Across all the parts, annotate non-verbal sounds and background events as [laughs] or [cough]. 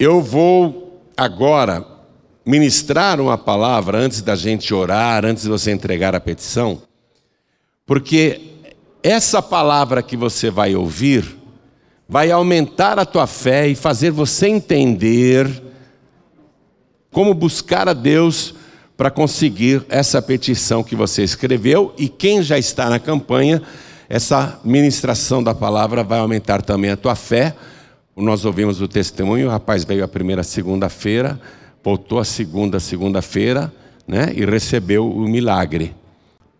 Eu vou agora ministrar uma palavra antes da gente orar, antes de você entregar a petição, porque essa palavra que você vai ouvir vai aumentar a tua fé e fazer você entender como buscar a Deus para conseguir essa petição que você escreveu e quem já está na campanha, essa ministração da palavra vai aumentar também a tua fé. Nós ouvimos o testemunho, o rapaz veio a primeira segunda-feira, voltou a segunda segunda-feira, né, e recebeu o milagre.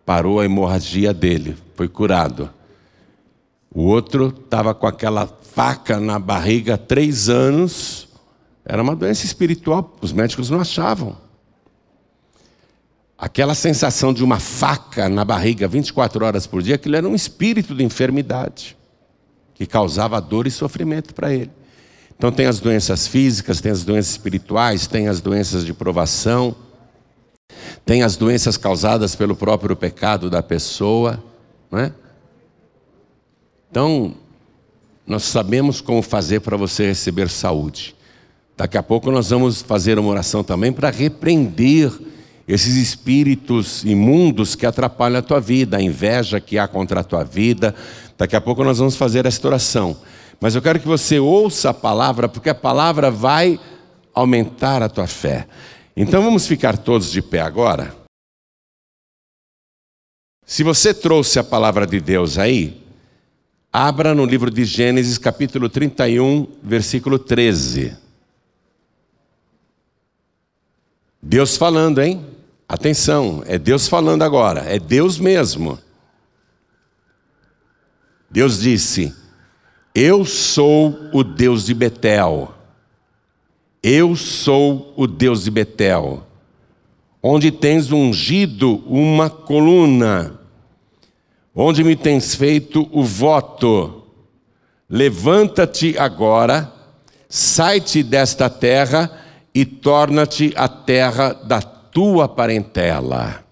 Parou a hemorragia dele, foi curado. O outro estava com aquela faca na barriga há três anos, era uma doença espiritual, os médicos não achavam. Aquela sensação de uma faca na barriga 24 horas por dia, aquilo era um espírito de enfermidade que causava dor e sofrimento para ele. Então, tem as doenças físicas, tem as doenças espirituais, tem as doenças de provação, tem as doenças causadas pelo próprio pecado da pessoa. Não é? Então, nós sabemos como fazer para você receber saúde. Daqui a pouco nós vamos fazer uma oração também para repreender esses espíritos imundos que atrapalham a tua vida, a inveja que há contra a tua vida. Daqui a pouco nós vamos fazer esta oração. Mas eu quero que você ouça a palavra, porque a palavra vai aumentar a tua fé. Então vamos ficar todos de pé agora. Se você trouxe a palavra de Deus aí, abra no livro de Gênesis, capítulo 31, versículo 13. Deus falando, hein? Atenção, é Deus falando agora, é Deus mesmo. Deus disse: Eu sou o Deus de Betel. Eu sou o Deus de Betel, onde tens ungido uma coluna, onde me tens feito o voto. Levanta-te agora, sai-te desta terra e torna-te a terra da tua parentela.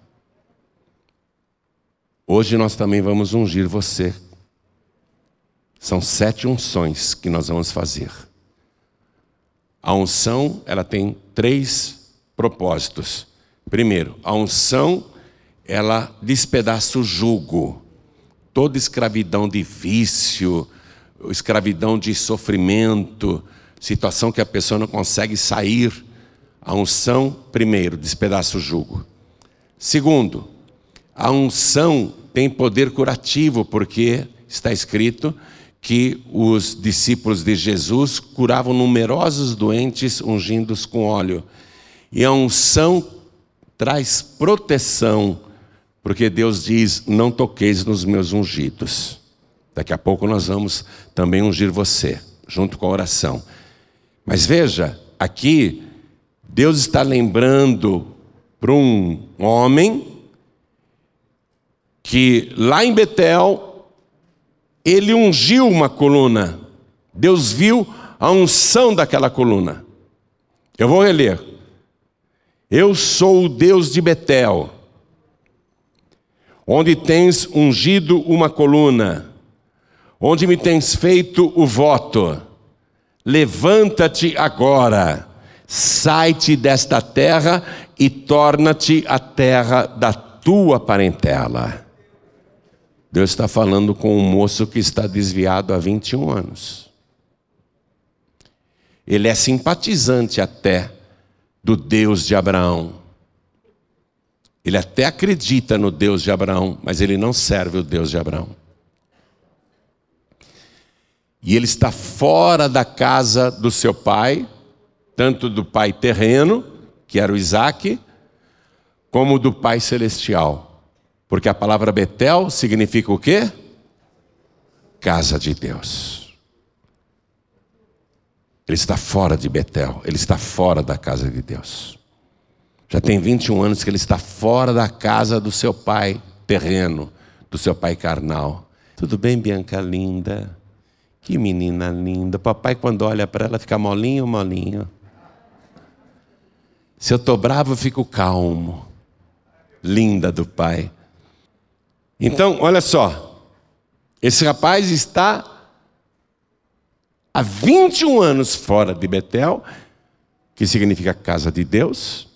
Hoje nós também vamos ungir você. São sete unções que nós vamos fazer. A unção, ela tem três propósitos. Primeiro, a unção, ela despedaça o jugo. Toda escravidão de vício, escravidão de sofrimento, situação que a pessoa não consegue sair a unção, primeiro, despedaça o jugo. Segundo, a unção tem poder curativo, porque está escrito que os discípulos de Jesus curavam numerosos doentes ungindo-os com óleo. E a unção traz proteção, porque Deus diz: Não toqueis nos meus ungidos. Daqui a pouco nós vamos também ungir você, junto com a oração. Mas veja, aqui Deus está lembrando para um homem que lá em Betel ele ungiu uma coluna. Deus viu a unção daquela coluna. Eu vou reler. Eu sou o Deus de Betel, onde tens ungido uma coluna, onde me tens feito o voto. Levanta-te agora sai-te desta terra e torna-te a terra da tua parentela. Deus está falando com um moço que está desviado há 21 anos. Ele é simpatizante até do Deus de Abraão. Ele até acredita no Deus de Abraão, mas ele não serve o Deus de Abraão. E ele está fora da casa do seu pai, tanto do pai terreno, que era o Isaac, como do pai celestial. Porque a palavra Betel significa o quê? Casa de Deus. Ele está fora de Betel, ele está fora da casa de Deus. Já tem 21 anos que ele está fora da casa do seu pai terreno, do seu pai carnal. Tudo bem, Bianca linda? Que menina linda. Papai, quando olha para ela, fica molinho, molinho. Se eu estou bravo, eu fico calmo. Linda do pai. Então, olha só. Esse rapaz está há 21 anos fora de Betel, que significa casa de Deus,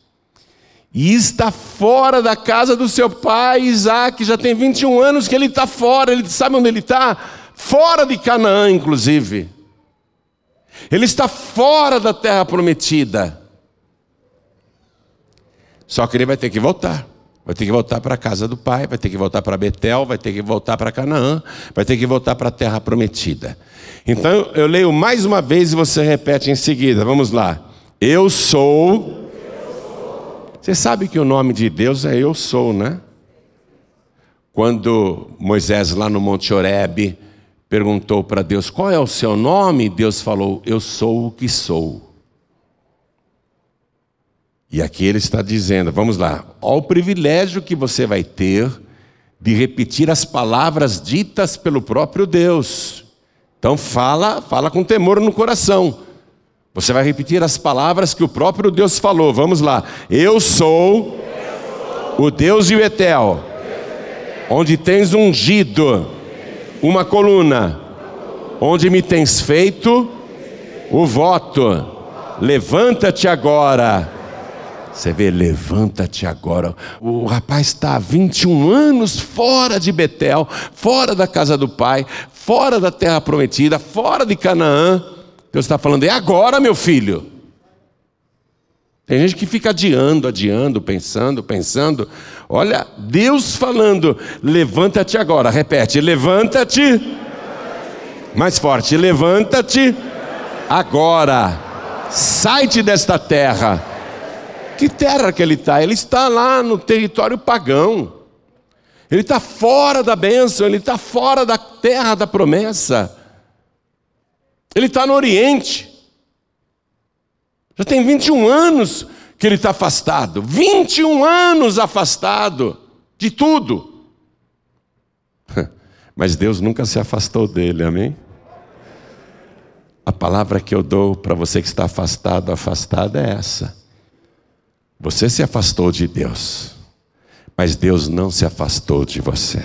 e está fora da casa do seu pai Isaac, já tem 21 anos que ele está fora, ele sabe onde ele está? Fora de Canaã, inclusive. Ele está fora da terra prometida. Só que ele vai ter que voltar. Vai ter que voltar para a casa do pai, vai ter que voltar para Betel, vai ter que voltar para Canaã, vai ter que voltar para a terra prometida. Então eu leio mais uma vez e você repete em seguida. Vamos lá. Eu sou. Você sabe que o nome de Deus é Eu sou, né? Quando Moisés lá no Monte Horebe perguntou para Deus qual é o seu nome, Deus falou: Eu sou o que sou. E aqui ele está dizendo, vamos lá, olha o privilégio que você vai ter de repetir as palavras ditas pelo próprio Deus. Então fala, fala com temor no coração. Você vai repetir as palavras que o próprio Deus falou. Vamos lá. Eu sou o Deus e o Etel, onde tens ungido uma coluna, onde me tens feito o voto. Levanta-te agora você vê, levanta-te agora. O rapaz está há 21 anos fora de Betel, fora da casa do pai, fora da terra prometida, fora de Canaã. Deus está falando, é agora, meu filho. Tem gente que fica adiando, adiando, pensando, pensando. Olha, Deus falando, levanta-te agora. Repete, levanta-te. Mais forte, levanta-te agora. Sai-te desta terra que terra que ele está? Ele está lá no território pagão. Ele está fora da bênção, ele está fora da terra da promessa. Ele está no Oriente. Já tem 21 anos que ele está afastado. 21 anos afastado de tudo. [laughs] Mas Deus nunca se afastou dele, amém? A palavra que eu dou para você que está afastado, afastada é essa. Você se afastou de Deus, mas Deus não se afastou de você.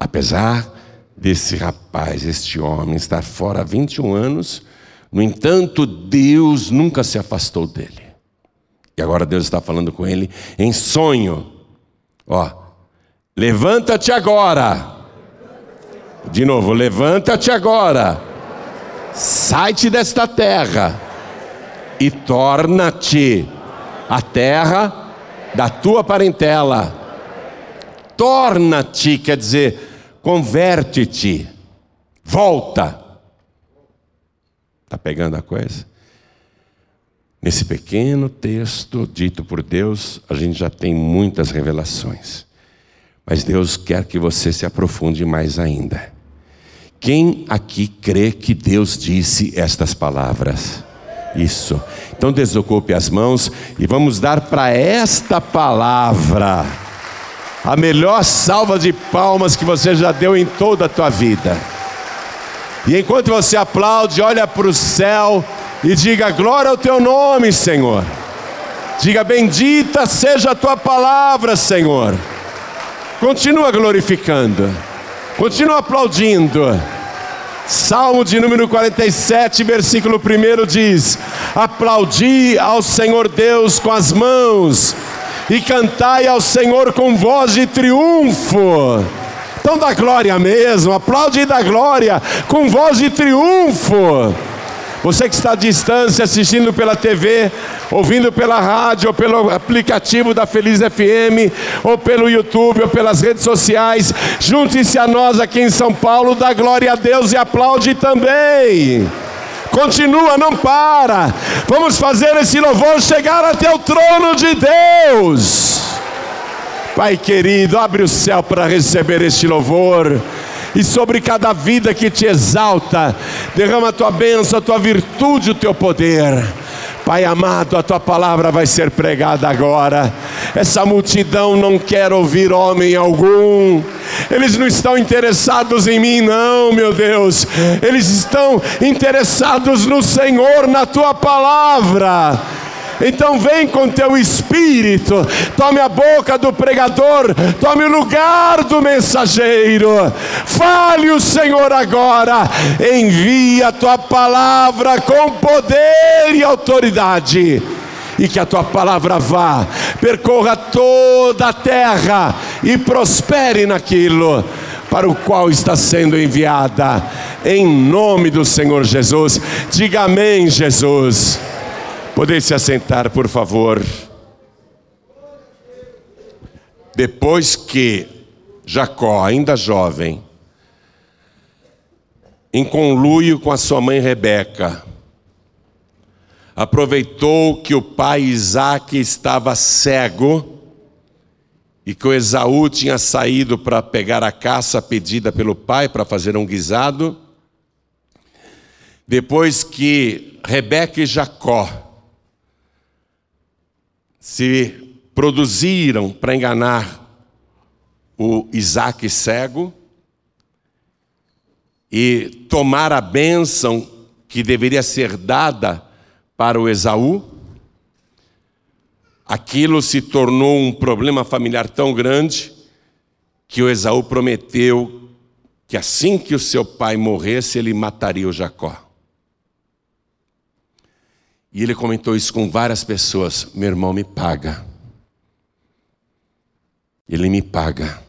Apesar desse rapaz, este homem, estar fora há 21 anos, no entanto, Deus nunca se afastou dele. E agora Deus está falando com ele em sonho. Ó, levanta-te agora. De novo, levanta-te agora. Sai-te desta terra e torna-te a terra da tua parentela. Torna-te, quer dizer, converte-te, volta. Está pegando a coisa? Nesse pequeno texto dito por Deus, a gente já tem muitas revelações. Mas Deus quer que você se aprofunde mais ainda. Quem aqui crê que Deus disse estas palavras? Isso. Então desocupe as mãos e vamos dar para esta palavra a melhor salva de palmas que você já deu em toda a tua vida. E enquanto você aplaude, olha para o céu e diga glória ao teu nome, Senhor. Diga bendita seja a tua palavra, Senhor. Continua glorificando. Continua aplaudindo. Salmo de número 47, versículo 1 diz: Aplaudi ao Senhor Deus com as mãos e cantai ao Senhor com voz de triunfo. Então dá glória mesmo, aplaude e glória com voz de triunfo. Você que está à distância, assistindo pela TV, ouvindo pela rádio, ou pelo aplicativo da Feliz FM, ou pelo YouTube, ou pelas redes sociais, junte-se a nós aqui em São Paulo, dá glória a Deus e aplaude também. Continua, não para. Vamos fazer esse louvor chegar até o trono de Deus. Pai querido, abre o céu para receber este louvor e sobre cada vida que te exalta. Derrama a tua bênção, a tua virtude, o teu poder. Pai amado, a tua palavra vai ser pregada agora. Essa multidão não quer ouvir homem algum. Eles não estão interessados em mim, não, meu Deus. Eles estão interessados no Senhor, na tua palavra. Então vem com teu espírito, tome a boca do pregador, tome o lugar do mensageiro. Fale o Senhor agora, envia a tua palavra com poder e autoridade e que a tua palavra vá, percorra toda a terra e prospere naquilo para o qual está sendo enviada, em nome do Senhor Jesus. Diga amém, Jesus. Poder se assentar, por favor. Depois que Jacó, ainda jovem, em conluio com a sua mãe Rebeca, aproveitou que o pai Isaac estava cego e que o Esaú tinha saído para pegar a caça pedida pelo pai para fazer um guisado. Depois que Rebeca e Jacó se produziram para enganar o Isaac cego e tomar a bênção que deveria ser dada para o Esaú. Aquilo se tornou um problema familiar tão grande que o Esaú prometeu que assim que o seu pai morresse, ele mataria o Jacó. E ele comentou isso com várias pessoas: meu irmão me paga. Ele me paga.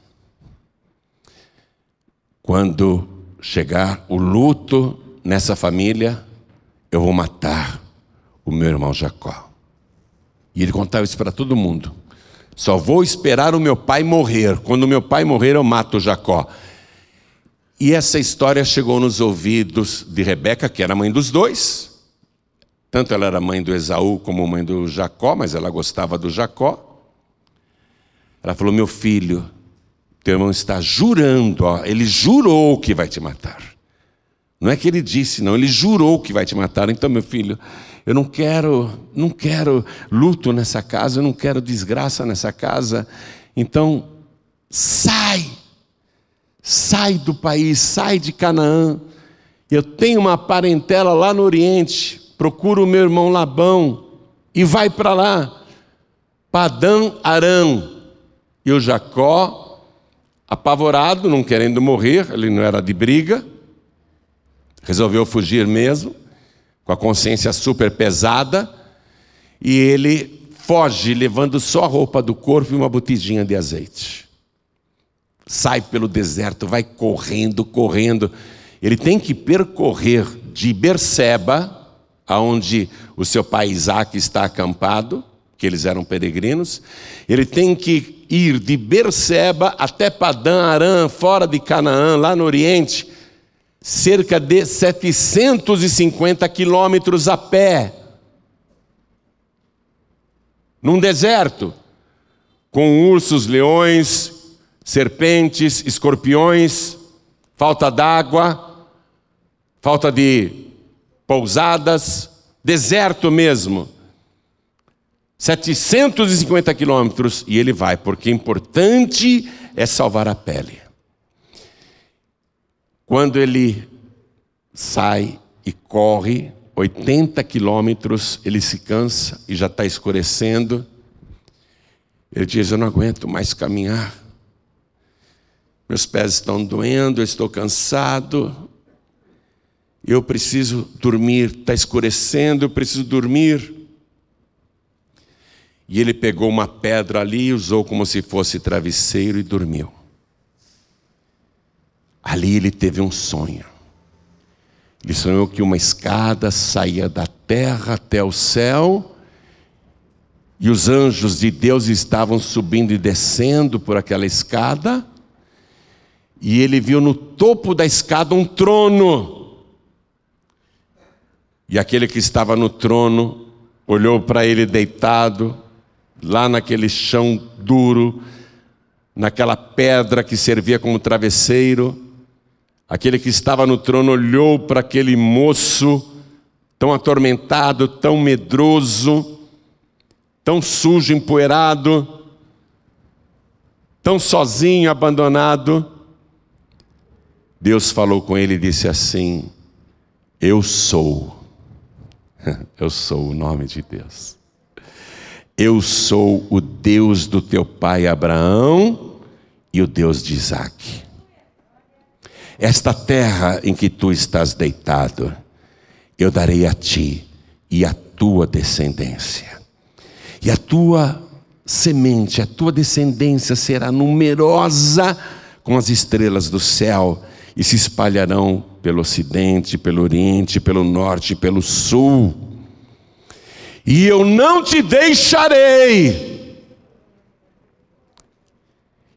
Quando chegar o luto nessa família, eu vou matar o meu irmão Jacó. E ele contava isso para todo mundo. Só vou esperar o meu pai morrer. Quando meu pai morrer, eu mato Jacó. E essa história chegou nos ouvidos de Rebeca, que era mãe dos dois. Tanto ela era mãe do Esaú como mãe do Jacó, mas ela gostava do Jacó. Ela falou: Meu filho, teu irmão está jurando, ó, ele jurou que vai te matar. Não é que ele disse, não, ele jurou que vai te matar. Então, meu filho, eu não quero, não quero luto nessa casa, eu não quero desgraça nessa casa. Então, sai, sai do país, sai de Canaã. Eu tenho uma parentela lá no Oriente procura o meu irmão Labão e vai para lá. Padã Arã. E o Jacó, apavorado, não querendo morrer, ele não era de briga, resolveu fugir mesmo, com a consciência super pesada, e ele foge levando só a roupa do corpo e uma botijinha de azeite. Sai pelo deserto, vai correndo, correndo. Ele tem que percorrer de Berseba, aonde o seu pai Isaac está acampado, que eles eram peregrinos. Ele tem que ir de Berseba até Padã Arã, fora de Canaã, lá no Oriente, cerca de 750 quilômetros a pé. Num deserto, com ursos, leões, serpentes, escorpiões, falta d'água, falta de pousadas, deserto mesmo. 750 quilômetros e ele vai, porque importante é salvar a pele. Quando ele sai e corre 80 quilômetros, ele se cansa e já está escurecendo. Ele diz: Eu não aguento mais caminhar. Meus pés estão doendo, eu estou cansado, eu preciso dormir, está escurecendo, eu preciso dormir. E ele pegou uma pedra ali, usou como se fosse travesseiro e dormiu. Ali ele teve um sonho. Ele sonhou que uma escada saía da terra até o céu, e os anjos de Deus estavam subindo e descendo por aquela escada, e ele viu no topo da escada um trono. E aquele que estava no trono olhou para ele deitado, lá naquele chão duro, naquela pedra que servia como travesseiro. Aquele que estava no trono olhou para aquele moço tão atormentado, tão medroso, tão sujo, empoeirado, tão sozinho, abandonado. Deus falou com ele e disse assim: Eu sou [laughs] Eu sou o nome de Deus. Eu sou o Deus do teu pai Abraão e o Deus de Isaac. Esta terra em que tu estás deitado, eu darei a ti e a tua descendência. E a tua semente, a tua descendência será numerosa como as estrelas do céu e se espalharão pelo ocidente, pelo oriente, pelo norte, pelo sul. E eu não te deixarei.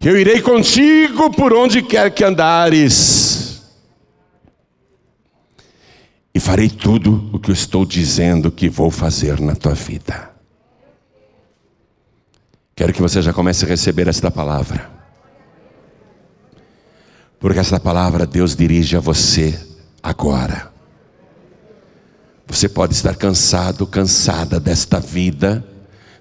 Eu irei contigo por onde quer que andares. E farei tudo o que eu estou dizendo que vou fazer na tua vida. Quero que você já comece a receber esta palavra. Porque esta palavra Deus dirige a você agora. Você pode estar cansado, cansada desta vida,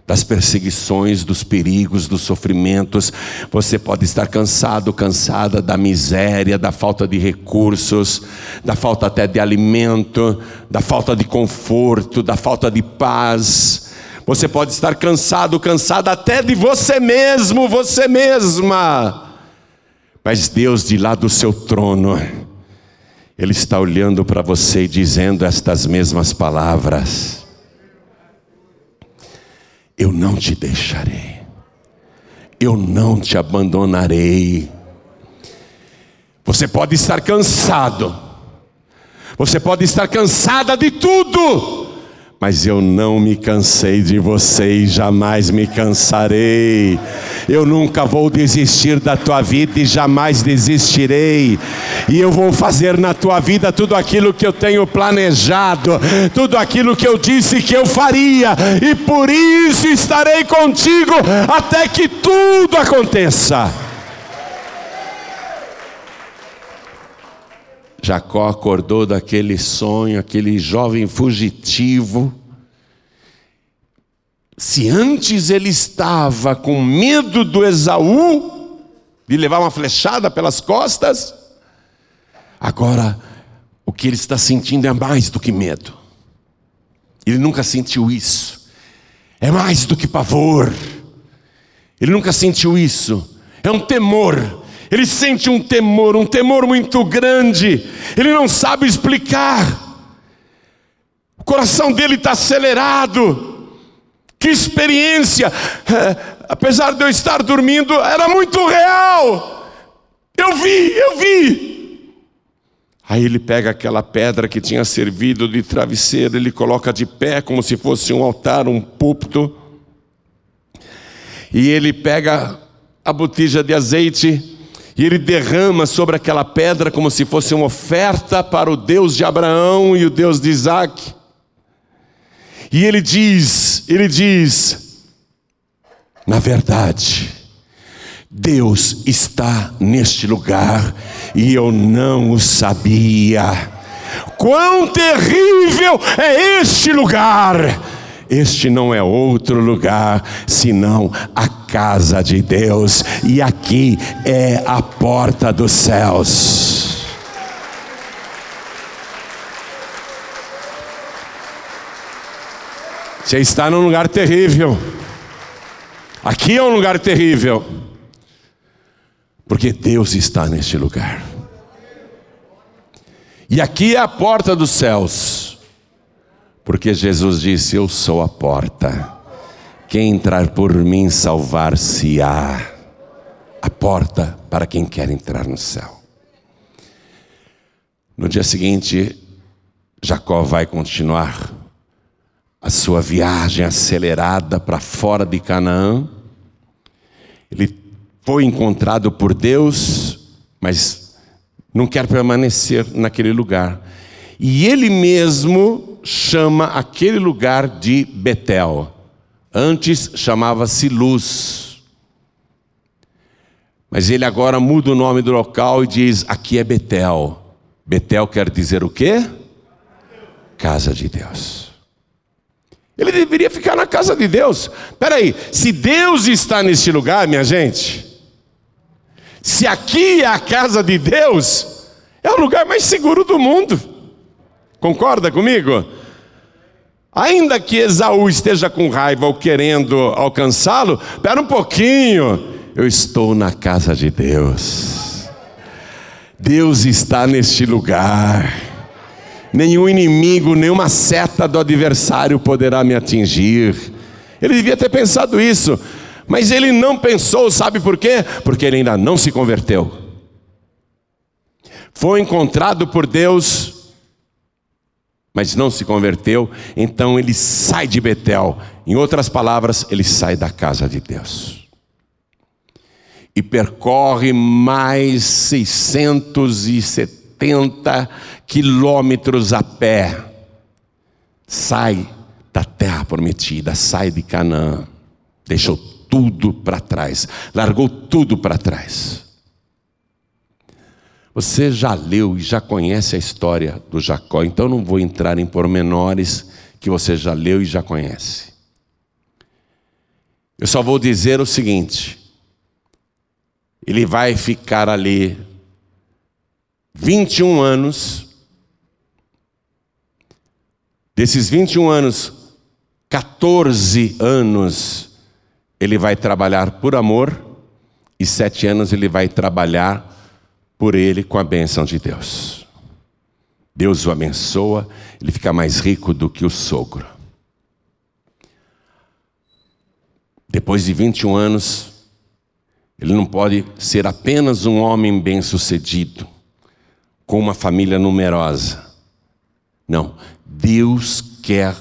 das perseguições, dos perigos, dos sofrimentos. Você pode estar cansado, cansada da miséria, da falta de recursos, da falta até de alimento, da falta de conforto, da falta de paz. Você pode estar cansado, cansada até de você mesmo, você mesma. Mas Deus de lá do seu trono, Ele está olhando para você e dizendo estas mesmas palavras: Eu não te deixarei, eu não te abandonarei. Você pode estar cansado, você pode estar cansada de tudo, mas eu não me cansei de você e jamais me cansarei. Eu nunca vou desistir da tua vida e jamais desistirei. E eu vou fazer na tua vida tudo aquilo que eu tenho planejado, tudo aquilo que eu disse que eu faria, e por isso estarei contigo até que tudo aconteça. Jacó acordou daquele sonho, aquele jovem fugitivo. Se antes ele estava com medo do Esaú, de levar uma flechada pelas costas, agora o que ele está sentindo é mais do que medo. Ele nunca sentiu isso. É mais do que pavor. Ele nunca sentiu isso. É um temor ele sente um temor, um temor muito grande, ele não sabe explicar, o coração dele está acelerado. Que experiência, é, apesar de eu estar dormindo, era muito real. Eu vi, eu vi. Aí ele pega aquela pedra que tinha servido de travesseiro, ele coloca de pé como se fosse um altar, um púlpito. E ele pega a botija de azeite e ele derrama sobre aquela pedra como se fosse uma oferta para o Deus de Abraão e o Deus de Isaac. E ele diz, ele diz, na verdade, Deus está neste lugar e eu não o sabia. Quão terrível é este lugar! Este não é outro lugar senão a casa de Deus, e aqui é a porta dos céus. Você está num lugar terrível. Aqui é um lugar terrível. Porque Deus está neste lugar. E aqui é a porta dos céus. Porque Jesus disse: Eu sou a porta. Quem entrar por mim salvar-se-á. A porta para quem quer entrar no céu. No dia seguinte, Jacó vai continuar a sua viagem acelerada para fora de Canaã. Ele foi encontrado por Deus, mas não quer permanecer naquele lugar. E ele mesmo chama aquele lugar de Betel. Antes chamava-se Luz. Mas ele agora muda o nome do local e diz: aqui é Betel. Betel quer dizer o quê? Casa de Deus. Ele deveria ficar na casa de Deus. Espera aí, se Deus está neste lugar, minha gente, se aqui é a casa de Deus, é o lugar mais seguro do mundo. Concorda comigo? Ainda que Esaú esteja com raiva ou querendo alcançá-lo, espera um pouquinho, eu estou na casa de Deus. Deus está neste lugar. Nenhum inimigo, nenhuma seta do adversário poderá me atingir. Ele devia ter pensado isso, mas ele não pensou, sabe por quê? Porque ele ainda não se converteu. Foi encontrado por Deus mas não se converteu, então ele sai de Betel. Em outras palavras, ele sai da casa de Deus. E percorre mais 670 quilômetros a pé. Sai da terra prometida, sai de Canaã. Deixou tudo para trás, largou tudo para trás. Você já leu e já conhece a história do Jacó, então não vou entrar em pormenores que você já leu e já conhece. Eu só vou dizer o seguinte: ele vai ficar ali 21 anos. Desses 21 anos, 14 anos ele vai trabalhar por amor, e sete anos ele vai trabalhar por ele com a bênção de Deus. Deus o abençoa, ele fica mais rico do que o sogro. Depois de 21 anos, ele não pode ser apenas um homem bem-sucedido, com uma família numerosa. Não, Deus quer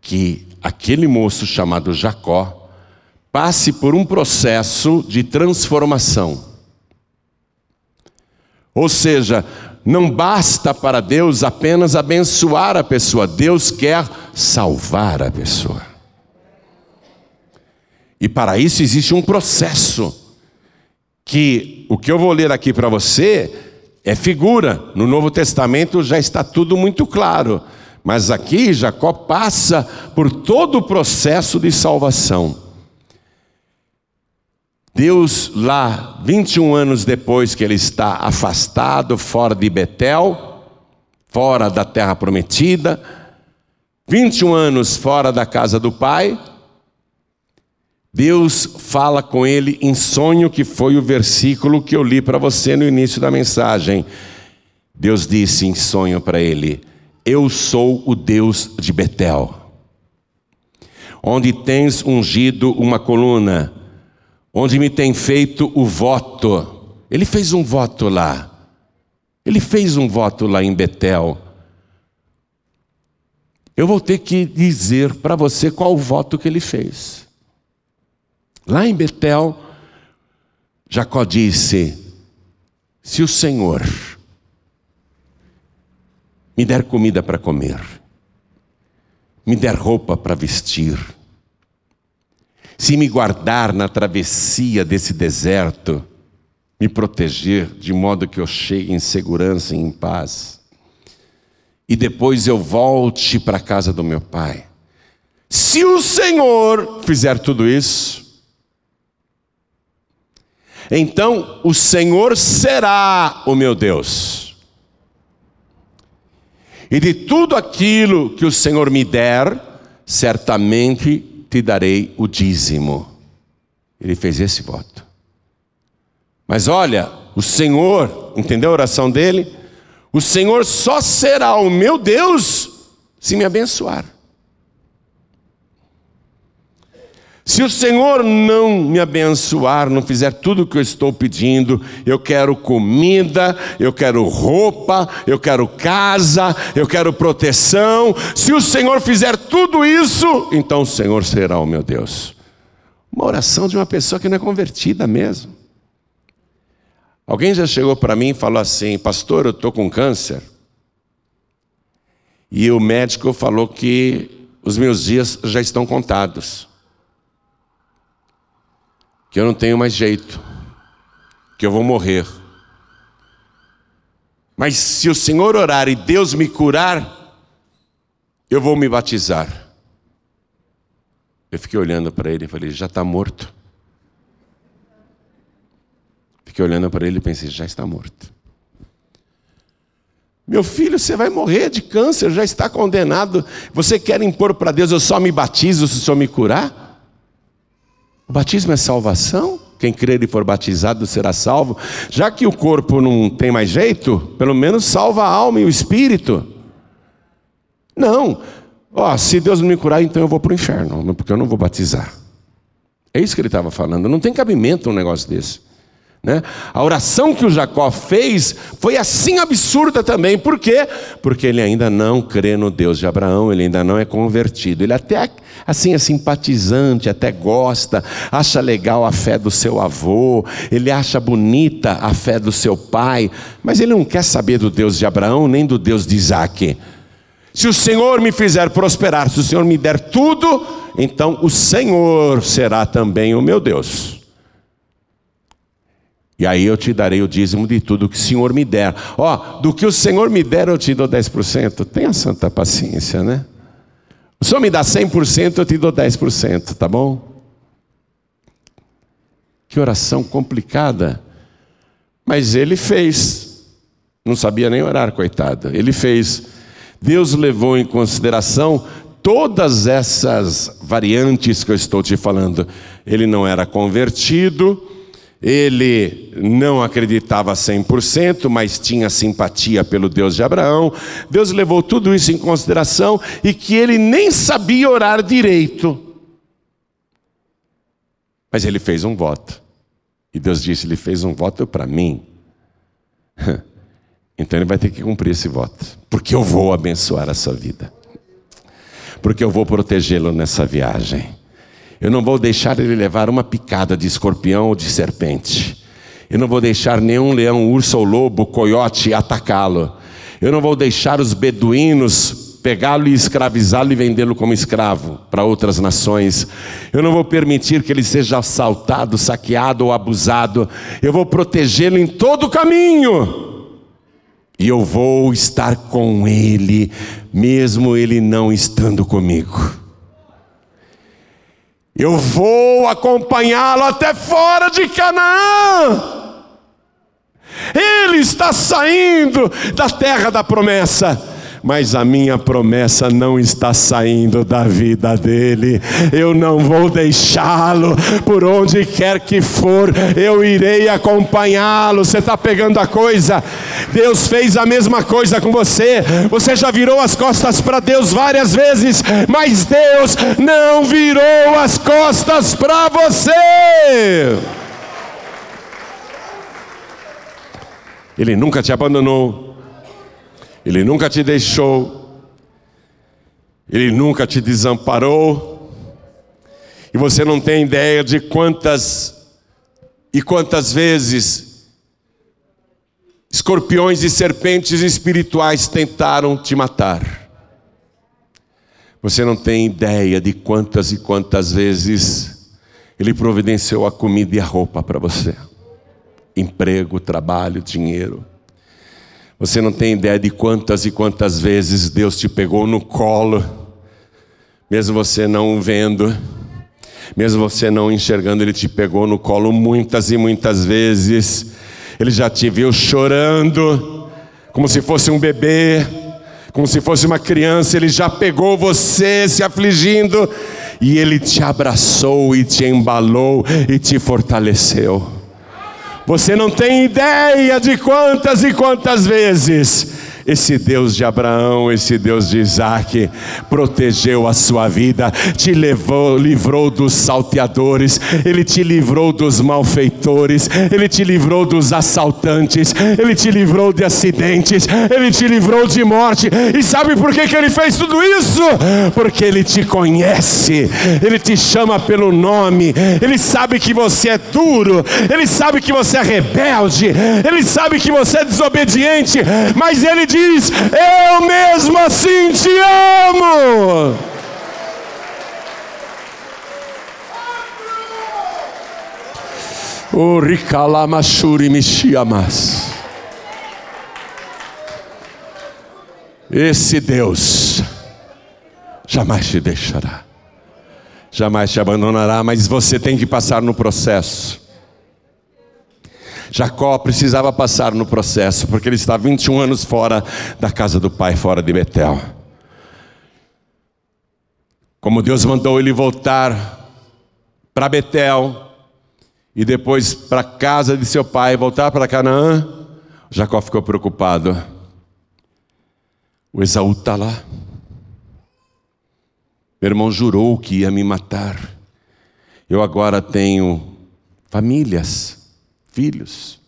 que aquele moço chamado Jacó passe por um processo de transformação. Ou seja, não basta para Deus apenas abençoar a pessoa, Deus quer salvar a pessoa. E para isso existe um processo, que o que eu vou ler aqui para você é figura. No Novo Testamento já está tudo muito claro. Mas aqui Jacó passa por todo o processo de salvação. Deus, lá, 21 anos depois que ele está afastado, fora de Betel, fora da terra prometida, 21 anos fora da casa do pai, Deus fala com ele em sonho, que foi o versículo que eu li para você no início da mensagem. Deus disse em sonho para ele: Eu sou o Deus de Betel, onde tens ungido uma coluna onde me tem feito o voto. Ele fez um voto lá. Ele fez um voto lá em Betel. Eu vou ter que dizer para você qual o voto que ele fez. Lá em Betel, Jacó disse: Se o Senhor me der comida para comer, me der roupa para vestir, se me guardar na travessia desse deserto, me proteger de modo que eu chegue em segurança e em paz, e depois eu volte para a casa do meu pai. Se o Senhor fizer tudo isso, então o Senhor será o meu Deus. E de tudo aquilo que o Senhor me der, certamente te darei o dízimo. Ele fez esse voto. Mas olha, o Senhor, entendeu a oração dele? O Senhor só será o meu Deus se me abençoar. Se o Senhor não me abençoar, não fizer tudo o que eu estou pedindo, eu quero comida, eu quero roupa, eu quero casa, eu quero proteção. Se o Senhor fizer tudo isso, então o Senhor será o meu Deus. Uma oração de uma pessoa que não é convertida mesmo. Alguém já chegou para mim e falou assim: Pastor, eu estou com câncer. E o médico falou que os meus dias já estão contados que eu não tenho mais jeito, que eu vou morrer. Mas se o Senhor orar e Deus me curar, eu vou me batizar. Eu fiquei olhando para ele e falei: já está morto. Fiquei olhando para ele e pensei: já está morto. Meu filho, você vai morrer de câncer, já está condenado. Você quer impor para Deus, eu só me batizo se o Senhor me curar? O batismo é salvação? Quem crer e for batizado será salvo. Já que o corpo não tem mais jeito, pelo menos salva a alma e o espírito. Não. Ó, se Deus não me curar, então eu vou para o inferno, porque eu não vou batizar. É isso que ele estava falando. Não tem cabimento um negócio desse. Né? A oração que o Jacó fez foi assim absurda também. Por quê? Porque ele ainda não crê no Deus de Abraão, ele ainda não é convertido. Ele até assim é simpatizante, até gosta, acha legal a fé do seu avô, ele acha bonita a fé do seu pai, mas ele não quer saber do Deus de Abraão nem do Deus de Isaac. Se o Senhor me fizer prosperar, se o Senhor me der tudo, então o Senhor será também o meu Deus. E aí eu te darei o dízimo de tudo que o Senhor me der. Ó, do que o Senhor me der, eu te dou 10%. Tenha santa paciência, né? O Senhor me dá 100%, eu te dou 10%, tá bom? Que oração complicada. Mas ele fez. Não sabia nem orar, coitado. Ele fez. Deus levou em consideração todas essas variantes que eu estou te falando. Ele não era convertido ele não acreditava 100%, mas tinha simpatia pelo Deus de Abraão. Deus levou tudo isso em consideração e que ele nem sabia orar direito. Mas ele fez um voto. E Deus disse: Ele fez um voto para mim. [laughs] Então ele vai ter que cumprir esse voto. Porque eu vou abençoar a sua vida. Porque eu vou protegê-lo nessa viagem. Eu não vou deixar ele levar uma picada de escorpião ou de serpente. Eu não vou deixar nenhum leão, urso ou lobo, coiote atacá-lo. Eu não vou deixar os beduínos pegá-lo e escravizá-lo e vendê-lo como escravo para outras nações. Eu não vou permitir que ele seja assaltado, saqueado ou abusado. Eu vou protegê-lo em todo o caminho. E eu vou estar com ele, mesmo ele não estando comigo. Eu vou acompanhá-lo até fora de Canaã. Ele está saindo da terra da promessa mas a minha promessa não está saindo da vida dele. Eu não vou deixá-lo, por onde quer que for, eu irei acompanhá-lo. Você está pegando a coisa? Deus fez a mesma coisa com você. Você já virou as costas para Deus várias vezes, mas Deus não virou as costas para você. Ele nunca te abandonou. Ele nunca te deixou, Ele nunca te desamparou, e você não tem ideia de quantas e quantas vezes escorpiões e serpentes espirituais tentaram te matar. Você não tem ideia de quantas e quantas vezes Ele providenciou a comida e a roupa para você, emprego, trabalho, dinheiro. Você não tem ideia de quantas e quantas vezes Deus te pegou no colo, mesmo você não vendo, mesmo você não enxergando, Ele te pegou no colo muitas e muitas vezes. Ele já te viu chorando, como se fosse um bebê, como se fosse uma criança. Ele já pegou você se afligindo, e Ele te abraçou e te embalou e te fortaleceu. Você não tem ideia de quantas e quantas vezes esse Deus de Abraão, esse Deus de Isaac, protegeu a sua vida, te levou, livrou dos salteadores, Ele te livrou dos malfeitores, Ele te livrou dos assaltantes, Ele te livrou de acidentes, Ele te livrou de morte. E sabe por que, que Ele fez tudo isso? Porque Ele te conhece, Ele te chama pelo nome, Ele sabe que você é duro, Ele sabe que você é rebelde, Ele sabe que você é desobediente, mas Ele diz diz: Eu mesmo assim te amo. O Rikalamashuri Mishiamas. Esse Deus jamais te deixará, jamais te abandonará, mas você tem que passar no processo. Jacó precisava passar no processo, porque ele está 21 anos fora da casa do pai, fora de Betel. Como Deus mandou ele voltar para Betel e depois para a casa de seu pai, voltar para Canaã, Jacó ficou preocupado. O Esaú está lá. Meu irmão jurou que ia me matar. Eu agora tenho famílias, filhos.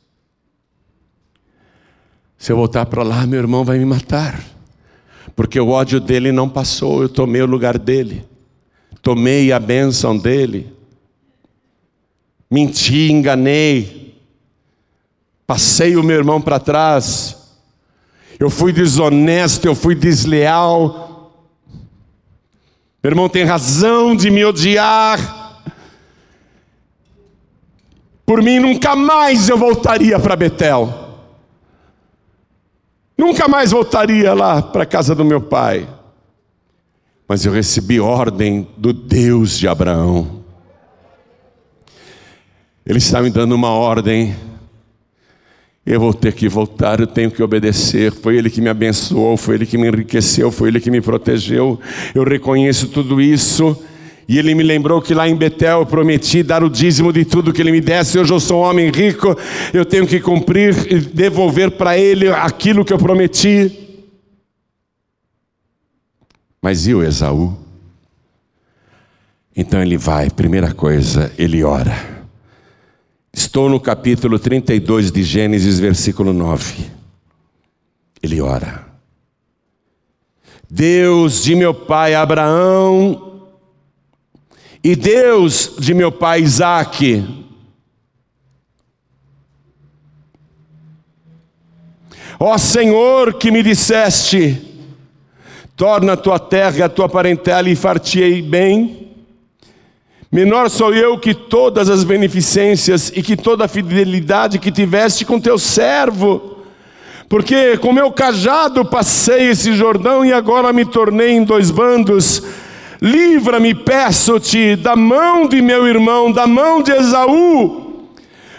Se eu voltar para lá, meu irmão vai me matar. Porque o ódio dele não passou, eu tomei o lugar dele. Tomei a bênção dele. Menti, enganei. Passei o meu irmão para trás. Eu fui desonesto, eu fui desleal. Meu irmão tem razão de me odiar. Por mim, nunca mais eu voltaria para Betel. Nunca mais voltaria lá para a casa do meu pai. Mas eu recebi ordem do Deus de Abraão. Ele está me dando uma ordem. Eu vou ter que voltar, eu tenho que obedecer. Foi Ele que me abençoou, foi Ele que me enriqueceu, foi Ele que me protegeu. Eu reconheço tudo isso. E ele me lembrou que lá em Betel eu prometi dar o dízimo de tudo que ele me desse. Hoje eu sou um homem rico, eu tenho que cumprir e devolver para ele aquilo que eu prometi. Mas e o Esaú? Então ele vai, primeira coisa, ele ora. Estou no capítulo 32 de Gênesis, versículo 9. Ele ora. Deus de meu pai Abraão, e Deus de meu pai Isaac, ó Senhor que me disseste, torna a tua terra a tua parentela e fartiei bem, menor sou eu que todas as beneficências e que toda a fidelidade que tiveste com teu servo, porque com meu cajado passei esse Jordão e agora me tornei em dois bandos, Livra-me, peço-te, da mão de meu irmão, da mão de Esaú,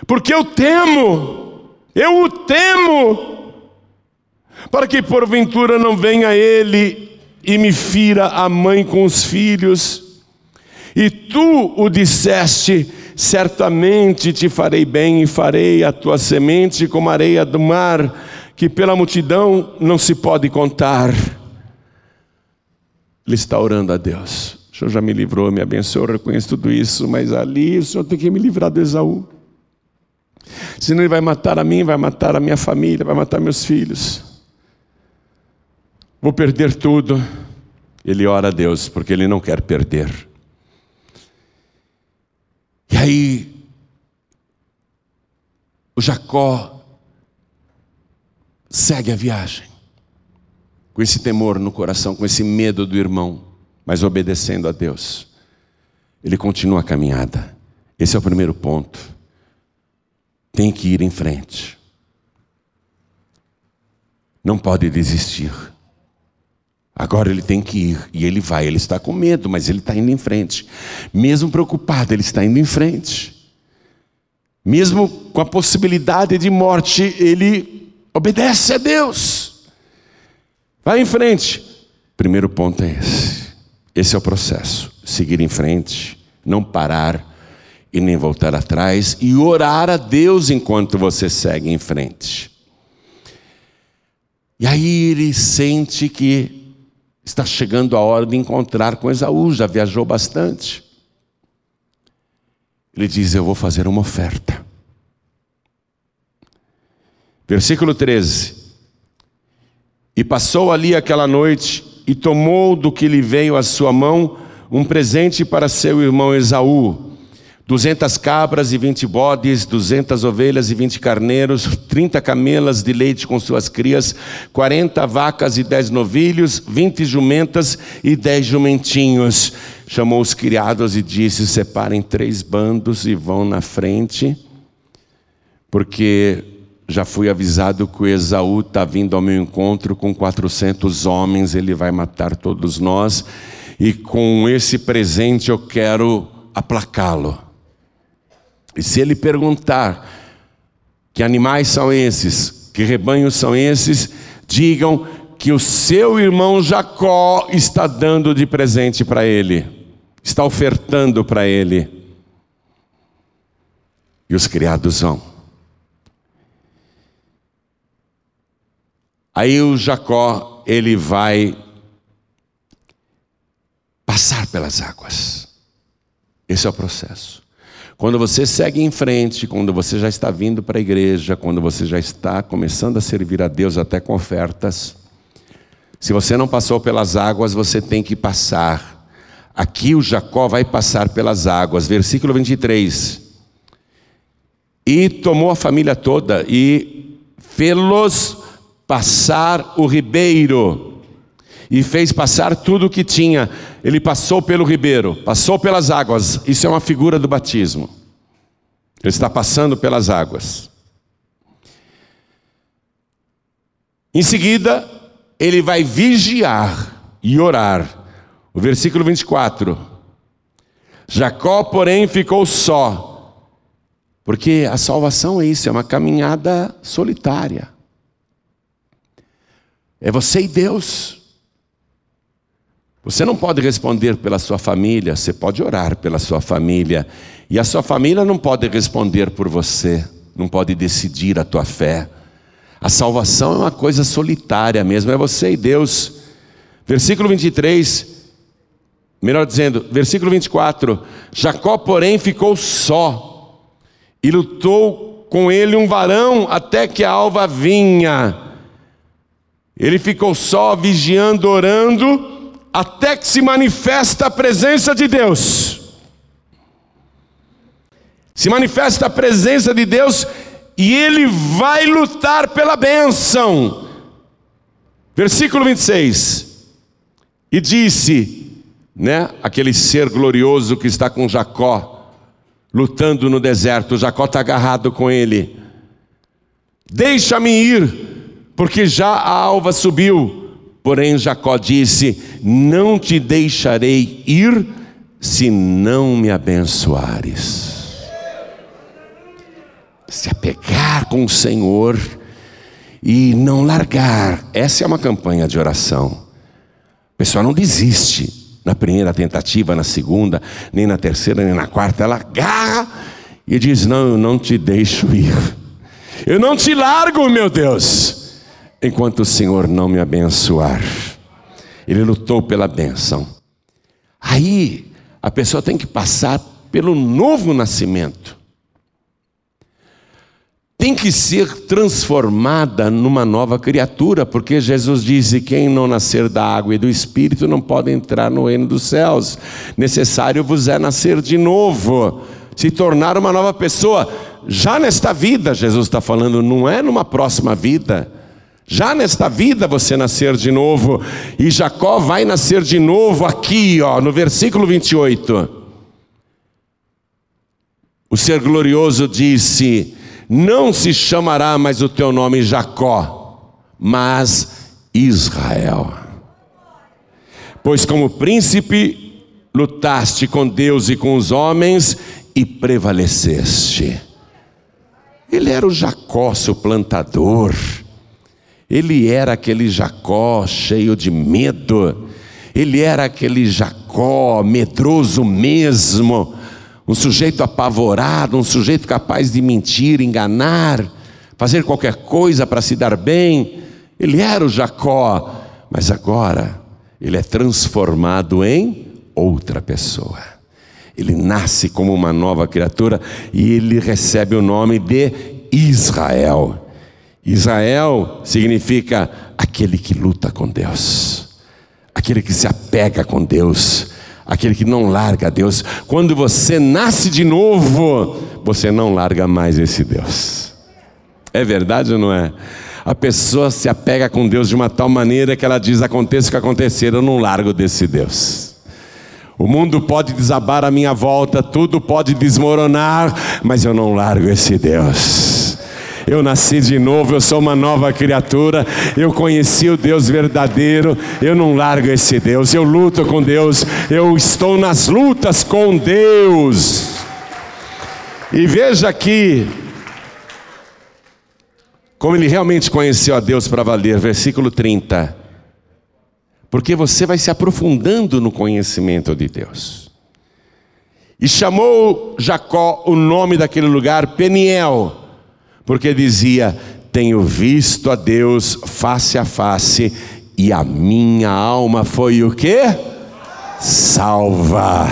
porque eu temo, eu o temo, para que porventura não venha ele e me fira a mãe com os filhos. E tu o disseste: certamente te farei bem e farei a tua semente como areia do mar, que pela multidão não se pode contar. Ele está orando a Deus. O Senhor já me livrou, me abençoou, eu reconheço tudo isso, mas ali o Senhor tem que me livrar de Esaú. Senão ele vai matar a mim, vai matar a minha família, vai matar meus filhos. Vou perder tudo. Ele ora a Deus, porque ele não quer perder. E aí, o Jacó segue a viagem com esse temor no coração, com esse medo do irmão, mas obedecendo a Deus. Ele continua a caminhada. Esse é o primeiro ponto. Tem que ir em frente. Não pode desistir. Agora ele tem que ir e ele vai. Ele está com medo, mas ele está indo em frente. Mesmo preocupado, ele está indo em frente. Mesmo com a possibilidade de morte, ele obedece a Deus. Vai em frente. Primeiro ponto é esse. Esse é o processo. Seguir em frente, não parar e nem voltar atrás e orar a Deus enquanto você segue em frente. E aí ele sente que está chegando a hora de encontrar com Esaú, já viajou bastante. Ele diz: Eu vou fazer uma oferta. Versículo 13. E passou ali aquela noite e tomou do que lhe veio à sua mão um presente para seu irmão Esaú: duzentas cabras e vinte bodes, duzentas ovelhas e vinte carneiros, trinta camelas de leite com suas crias, quarenta vacas e dez novilhos, vinte jumentas e dez jumentinhos. Chamou os criados e disse: Separem três bandos e vão na frente, porque já fui avisado que o Esaú está vindo ao meu encontro com 400 homens, ele vai matar todos nós, e com esse presente eu quero aplacá-lo. E se ele perguntar: que animais são esses, que rebanhos são esses, digam que o seu irmão Jacó está dando de presente para ele, está ofertando para ele. E os criados vão. Aí o Jacó, ele vai passar pelas águas. Esse é o processo. Quando você segue em frente, quando você já está vindo para a igreja, quando você já está começando a servir a Deus até com ofertas, se você não passou pelas águas, você tem que passar. Aqui o Jacó vai passar pelas águas. Versículo 23. E tomou a família toda e fê-los passar o ribeiro e fez passar tudo o que tinha. Ele passou pelo ribeiro, passou pelas águas. Isso é uma figura do batismo. Ele está passando pelas águas. Em seguida, ele vai vigiar e orar. O versículo 24. Jacó, porém, ficou só, porque a salvação é isso, é uma caminhada solitária. É você e Deus. Você não pode responder pela sua família, você pode orar pela sua família. E a sua família não pode responder por você, não pode decidir a tua fé. A salvação é uma coisa solitária mesmo, é você e Deus. Versículo 23, melhor dizendo, versículo 24: Jacó, porém, ficou só, e lutou com ele um varão até que a alva vinha. Ele ficou só, vigiando, orando até que se manifesta a presença de Deus. Se manifesta a presença de Deus e ele vai lutar pela bênção. Versículo 26. E disse, né, aquele ser glorioso que está com Jacó, lutando no deserto, Jacó está agarrado com ele. Deixa-me ir, porque já a alva subiu Porém, Jacó disse: Não te deixarei ir se não me abençoares. Se apegar com o Senhor e não largar. Essa é uma campanha de oração. A pessoa não desiste na primeira tentativa, na segunda, nem na terceira, nem na quarta. Ela agarra e diz: Não, eu não te deixo ir. Eu não te largo, meu Deus enquanto o Senhor não me abençoar. Ele lutou pela benção. Aí a pessoa tem que passar pelo novo nascimento. Tem que ser transformada numa nova criatura, porque Jesus disse: quem não nascer da água e do espírito não pode entrar no reino dos céus. Necessário vos é nascer de novo, se tornar uma nova pessoa. Já nesta vida, Jesus está falando, não é numa próxima vida. Já nesta vida você nascer de novo, e Jacó vai nascer de novo aqui, ó, no versículo 28. O ser glorioso disse: Não se chamará mais o teu nome Jacó, mas Israel. Pois como príncipe lutaste com Deus e com os homens e prevaleceste. Ele era o Jacó suplantador ele era aquele Jacó cheio de medo, ele era aquele Jacó medroso mesmo, um sujeito apavorado, um sujeito capaz de mentir, enganar, fazer qualquer coisa para se dar bem. Ele era o Jacó, mas agora ele é transformado em outra pessoa. Ele nasce como uma nova criatura e ele recebe o nome de Israel. Israel significa aquele que luta com Deus, aquele que se apega com Deus, aquele que não larga Deus. Quando você nasce de novo, você não larga mais esse Deus. É verdade ou não é? A pessoa se apega com Deus de uma tal maneira que ela diz: aconteça o que acontecer, eu não largo desse Deus. O mundo pode desabar à minha volta, tudo pode desmoronar, mas eu não largo esse Deus eu nasci de novo, eu sou uma nova criatura, eu conheci o Deus verdadeiro, eu não largo esse Deus, eu luto com Deus, eu estou nas lutas com Deus. E veja aqui, como ele realmente conheceu a Deus para valer, versículo 30. Porque você vai se aprofundando no conhecimento de Deus. E chamou Jacó o nome daquele lugar Peniel, porque dizia: Tenho visto a Deus face a face, e a minha alma foi o que? Salva.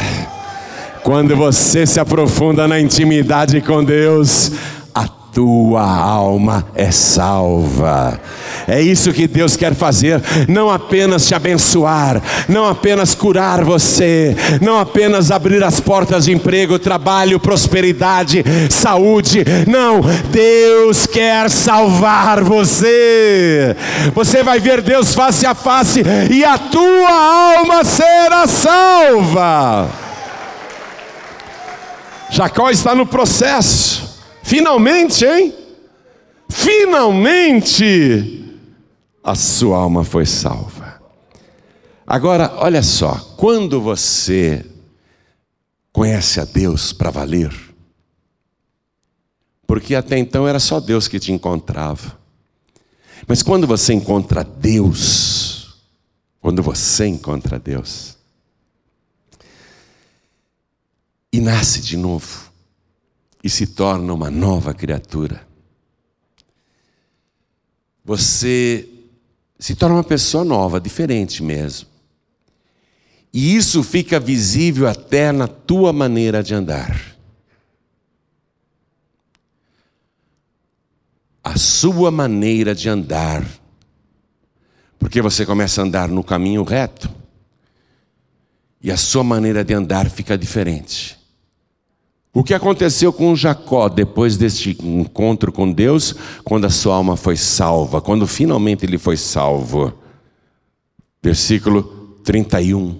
Quando você se aprofunda na intimidade com Deus, tua alma é salva. É isso que Deus quer fazer, não apenas te abençoar, não apenas curar você, não apenas abrir as portas de emprego, trabalho, prosperidade, saúde. Não, Deus quer salvar você. Você vai ver Deus face a face e a tua alma será salva. Jacó está no processo. Finalmente, hein? Finalmente a sua alma foi salva. Agora, olha só, quando você conhece a Deus para valer, porque até então era só Deus que te encontrava. Mas quando você encontra Deus, quando você encontra Deus, e nasce de novo, e se torna uma nova criatura. Você se torna uma pessoa nova, diferente mesmo. E isso fica visível até na tua maneira de andar. A sua maneira de andar. Porque você começa a andar no caminho reto. E a sua maneira de andar fica diferente. O que aconteceu com Jacó depois deste encontro com Deus, quando a sua alma foi salva, quando finalmente ele foi salvo? Versículo 31.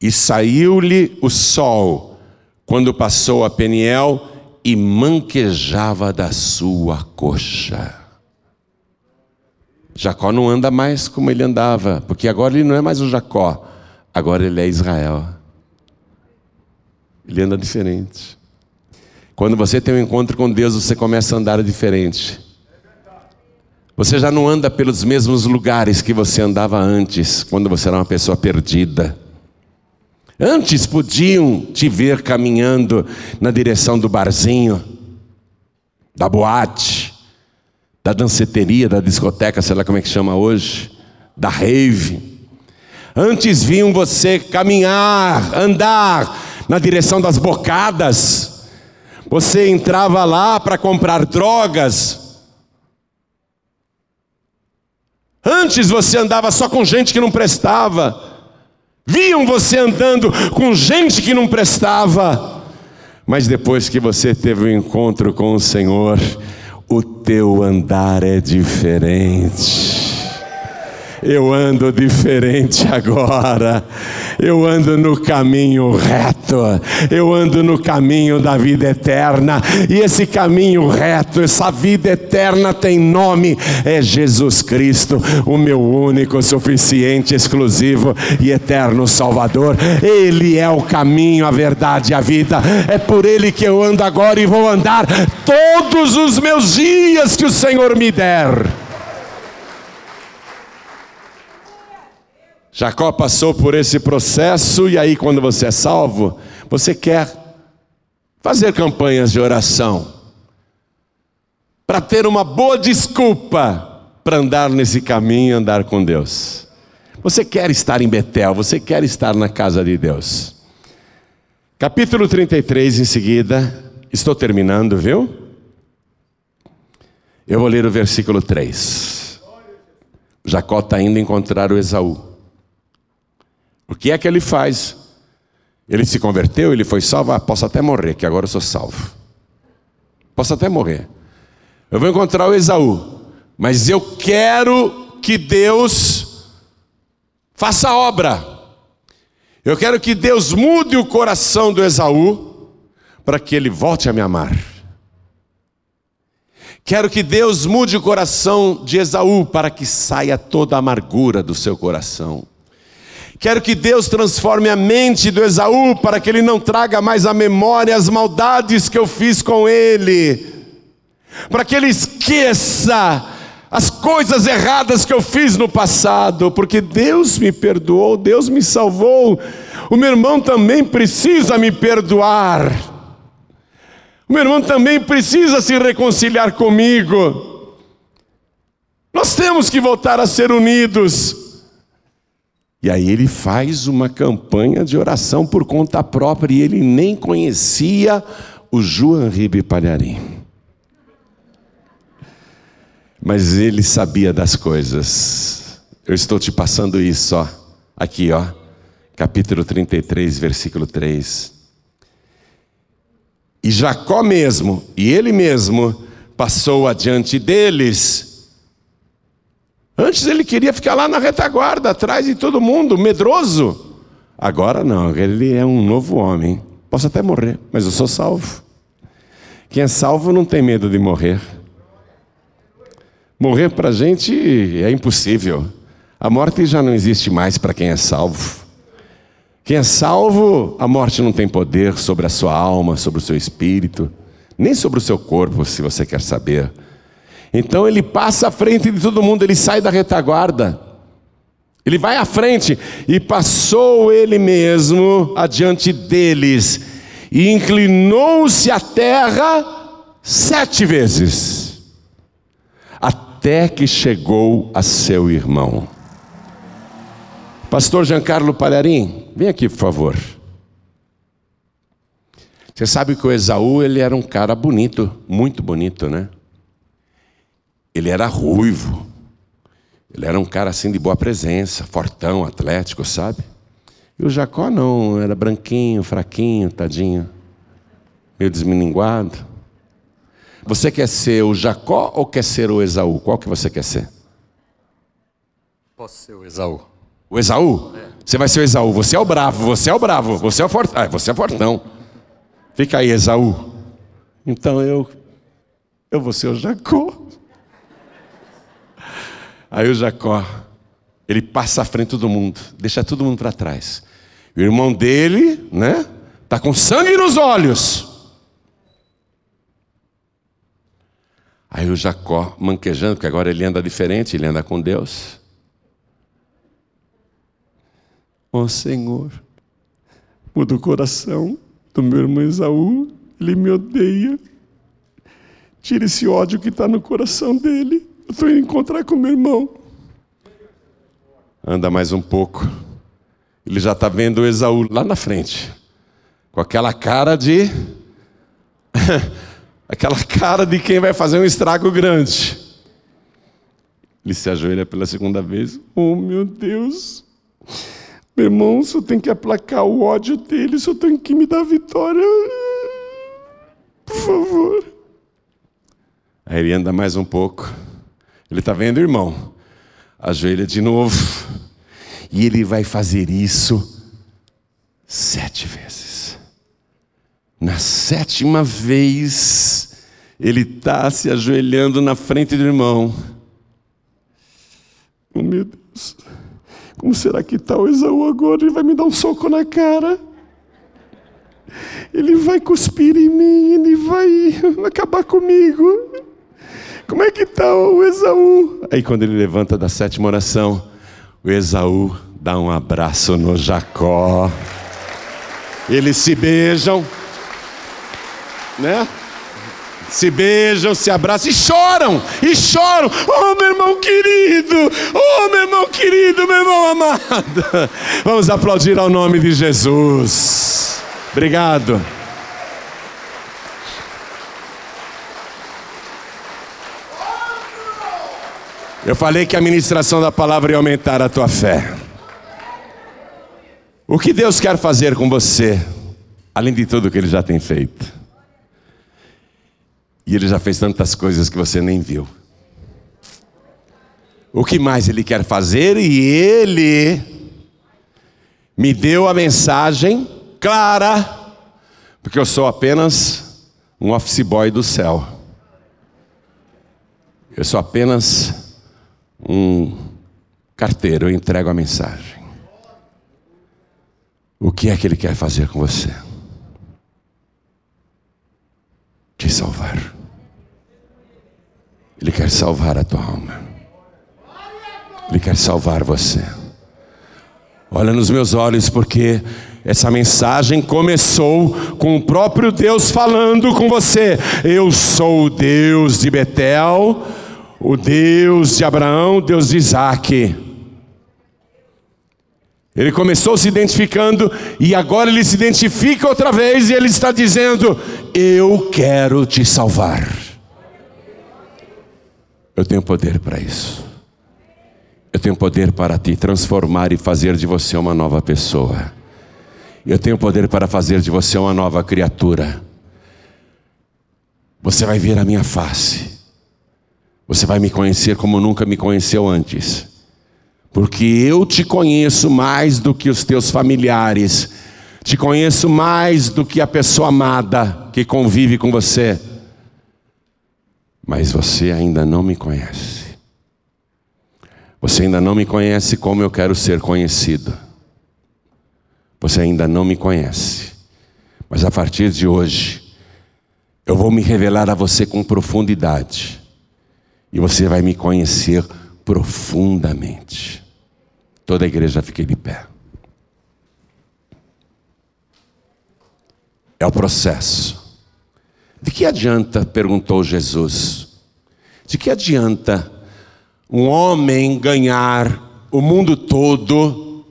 E saiu-lhe o sol quando passou a Peniel e manquejava da sua coxa. Jacó não anda mais como ele andava, porque agora ele não é mais o Jacó, agora ele é Israel. Ele anda diferente. Quando você tem um encontro com Deus, você começa a andar diferente. Você já não anda pelos mesmos lugares que você andava antes, quando você era uma pessoa perdida. Antes podiam te ver caminhando na direção do barzinho, da boate, da danceteria, da discoteca, sei lá como é que chama hoje, da rave. Antes viam você caminhar, andar na direção das bocadas. Você entrava lá para comprar drogas. Antes você andava só com gente que não prestava. Viam você andando com gente que não prestava. Mas depois que você teve o um encontro com o Senhor, o teu andar é diferente. Eu ando diferente agora. Eu ando no caminho reto. Eu ando no caminho da vida eterna. E esse caminho reto, essa vida eterna tem nome, é Jesus Cristo, o meu único, suficiente, exclusivo e eterno Salvador. Ele é o caminho, a verdade, a vida. É por ele que eu ando agora e vou andar todos os meus dias que o Senhor me der. Jacó passou por esse processo, e aí, quando você é salvo, você quer fazer campanhas de oração, para ter uma boa desculpa para andar nesse caminho, andar com Deus. Você quer estar em Betel, você quer estar na casa de Deus. Capítulo 33, em seguida, estou terminando, viu? Eu vou ler o versículo 3. Jacó está indo encontrar o Esaú. O que é que ele faz? Ele se converteu, ele foi salvo, ah, posso até morrer, que agora eu sou salvo. Posso até morrer. Eu vou encontrar o Esaú, mas eu quero que Deus faça a obra. Eu quero que Deus mude o coração do Esaú para que ele volte a me amar. Quero que Deus mude o coração de Esaú para que saia toda a amargura do seu coração. Quero que Deus transforme a mente do Esaú para que ele não traga mais à memória as maldades que eu fiz com ele. para que ele esqueça as coisas erradas que eu fiz no passado, porque Deus me perdoou, Deus me salvou. O meu irmão também precisa me perdoar. O meu irmão também precisa se reconciliar comigo. Nós temos que voltar a ser unidos. E aí ele faz uma campanha de oração por conta própria e ele nem conhecia o João Ribe Palharim mas ele sabia das coisas. Eu estou te passando isso, ó, aqui, ó, capítulo 33, versículo 3. E Jacó mesmo, e ele mesmo, passou adiante deles. Antes ele queria ficar lá na retaguarda, atrás de todo mundo, medroso. Agora não, ele é um novo homem. Posso até morrer, mas eu sou salvo. Quem é salvo não tem medo de morrer. Morrer para a gente é impossível. A morte já não existe mais para quem é salvo. Quem é salvo, a morte não tem poder sobre a sua alma, sobre o seu espírito, nem sobre o seu corpo, se você quer saber. Então ele passa à frente de todo mundo, ele sai da retaguarda. Ele vai à frente e passou ele mesmo adiante deles e inclinou-se à terra sete vezes até que chegou a seu irmão. Pastor Giancarlo Palharim, vem aqui, por favor. Você sabe que o Esaú ele era um cara bonito, muito bonito, né? Ele era ruivo. Ele era um cara assim de boa presença, fortão, atlético, sabe? E o Jacó não, era branquinho, fraquinho, tadinho, meio desmininguado. Você quer ser o Jacó ou quer ser o Esaú? Qual que você quer ser? Posso ser o Esaú. O Esaú? É. Você vai ser o Esaú. Você é o bravo, você é o bravo, você é o fortão. Ah, você é fortão. Fica aí, Esaú. Então eu eu vou ser o Jacó. Aí o Jacó, ele passa à frente de todo mundo, deixa todo mundo para trás. O irmão dele, né, tá com sangue nos olhos. Aí o Jacó, manquejando, porque agora ele anda diferente, ele anda com Deus. Ó oh, Senhor, muda o coração do meu irmão Esaú, ele me odeia. Tira esse ódio que está no coração dele. Eu estou indo encontrar com meu irmão. Anda mais um pouco. Ele já está vendo Esaú lá na frente, com aquela cara de. [laughs] aquela cara de quem vai fazer um estrago grande. Ele se ajoelha pela segunda vez. Oh, meu Deus. Meu irmão, só tem que aplacar o ódio dele, só tem que me dar vitória. Por favor. Aí ele anda mais um pouco. Ele está vendo, irmão? Ajoelha de novo. E ele vai fazer isso sete vezes. Na sétima vez, ele está se ajoelhando na frente do irmão. Oh, meu Deus, como será que está o Esaú agora? Ele vai me dar um soco na cara. Ele vai cuspir em mim, ele vai [laughs] acabar comigo. Como é que está o Esaú? Aí quando ele levanta da sétima oração, o Esaú dá um abraço no Jacó. Eles se beijam né? Se beijam, se abraçam e choram, e choram. Oh, meu irmão querido, oh, meu irmão querido, meu irmão amado. Vamos aplaudir ao nome de Jesus. Obrigado. Eu falei que a ministração da palavra ia aumentar a tua fé. O que Deus quer fazer com você, além de tudo que Ele já tem feito? E ele já fez tantas coisas que você nem viu. O que mais ele quer fazer? E ele me deu a mensagem clara, porque eu sou apenas um office boy do céu. Eu sou apenas um carteiro, eu entrego a mensagem. O que é que ele quer fazer com você? te salvar. Ele quer salvar a tua alma. Ele quer salvar você. Olha nos meus olhos, porque essa mensagem começou com o próprio Deus falando com você. Eu sou o Deus de Betel, o Deus de Abraão, Deus de Isaac. Ele começou se identificando e agora ele se identifica outra vez e ele está dizendo: Eu quero te salvar. Eu tenho poder para isso. Eu tenho poder para te transformar e fazer de você uma nova pessoa. Eu tenho poder para fazer de você uma nova criatura. Você vai ver a minha face. Você vai me conhecer como nunca me conheceu antes. Porque eu te conheço mais do que os teus familiares. Te conheço mais do que a pessoa amada que convive com você. Mas você ainda não me conhece. Você ainda não me conhece como eu quero ser conhecido. Você ainda não me conhece. Mas a partir de hoje, eu vou me revelar a você com profundidade. E você vai me conhecer profundamente. Toda a igreja fique de pé. É o processo. De que adianta, perguntou Jesus, de que adianta um homem ganhar o mundo todo,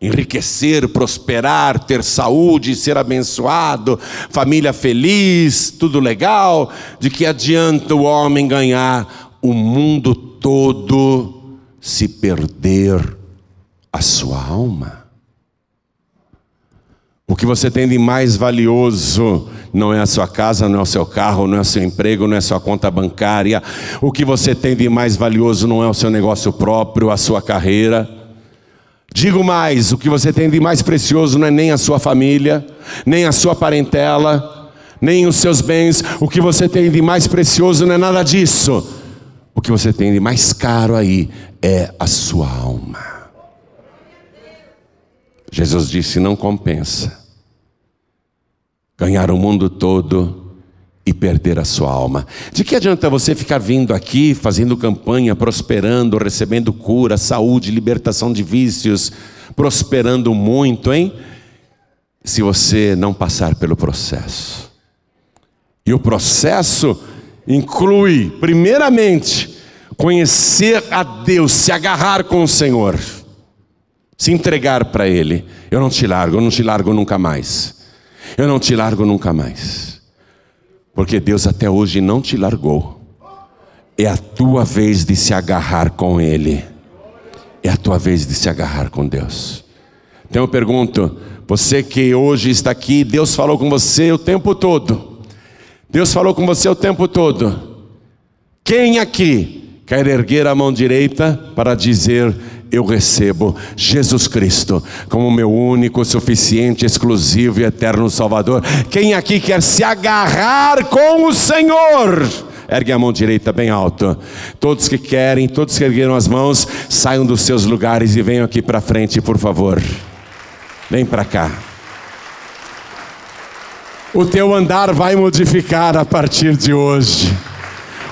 enriquecer, prosperar, ter saúde, ser abençoado, família feliz, tudo legal, de que adianta o homem ganhar o mundo todo se perder a sua alma? O que você tem de mais valioso não é a sua casa, não é o seu carro, não é o seu emprego, não é a sua conta bancária. O que você tem de mais valioso não é o seu negócio próprio, a sua carreira. Digo mais: o que você tem de mais precioso não é nem a sua família, nem a sua parentela, nem os seus bens. O que você tem de mais precioso não é nada disso. O que você tem de mais caro aí é a sua alma. Jesus disse: não compensa ganhar o mundo todo e perder a sua alma. De que adianta você ficar vindo aqui, fazendo campanha, prosperando, recebendo cura, saúde, libertação de vícios, prosperando muito, hein? Se você não passar pelo processo. E o processo inclui, primeiramente, conhecer a Deus, se agarrar com o Senhor, se entregar para Ele. Eu não te largo, eu não te largo nunca mais. Eu não te largo nunca mais. Porque Deus até hoje não te largou. É a tua vez de se agarrar com Ele. É a tua vez de se agarrar com Deus. Então eu pergunto: você que hoje está aqui, Deus falou com você o tempo todo. Deus falou com você o tempo todo. Quem aqui quer erguer a mão direita para dizer: eu recebo Jesus Cristo como meu único, suficiente, exclusivo e eterno Salvador. Quem aqui quer se agarrar com o Senhor? Ergue a mão direita bem alto. Todos que querem, todos que ergueram as mãos, saiam dos seus lugares e venham aqui para frente, por favor. Vem para cá. O teu andar vai modificar a partir de hoje.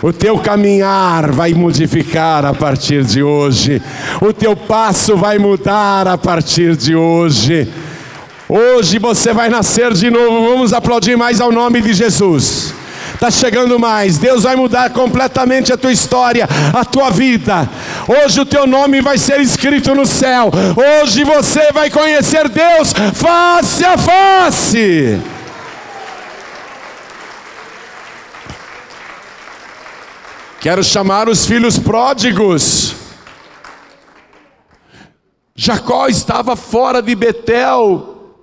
O teu caminhar vai modificar a partir de hoje. O teu passo vai mudar a partir de hoje. Hoje você vai nascer de novo. Vamos aplaudir mais ao nome de Jesus. Está chegando mais. Deus vai mudar completamente a tua história, a tua vida. Hoje o teu nome vai ser escrito no céu. Hoje você vai conhecer Deus face a face. Quero chamar os filhos pródigos. Jacó estava fora de Betel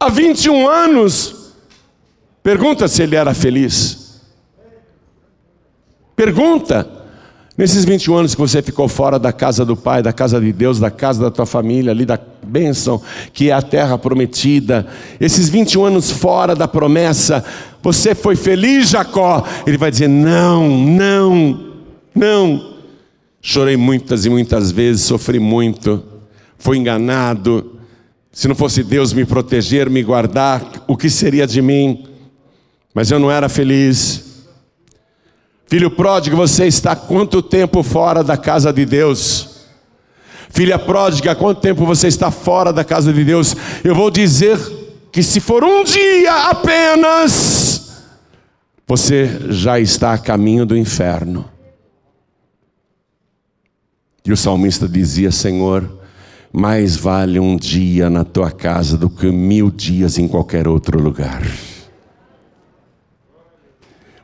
há 21 anos. Pergunta se ele era feliz. Pergunta. Nesses 21 anos que você ficou fora da casa do Pai, da casa de Deus, da casa da tua família, ali da bênção, que é a terra prometida, esses 21 anos fora da promessa, você foi feliz, Jacó? Ele vai dizer: Não, não, não. Chorei muitas e muitas vezes, sofri muito, fui enganado. Se não fosse Deus me proteger, me guardar, o que seria de mim? Mas eu não era feliz. Filho pródigo, você está quanto tempo fora da casa de Deus? Filha pródiga, quanto tempo você está fora da casa de Deus? Eu vou dizer que se for um dia apenas, você já está a caminho do inferno. E o salmista dizia: Senhor, mais vale um dia na tua casa do que mil dias em qualquer outro lugar.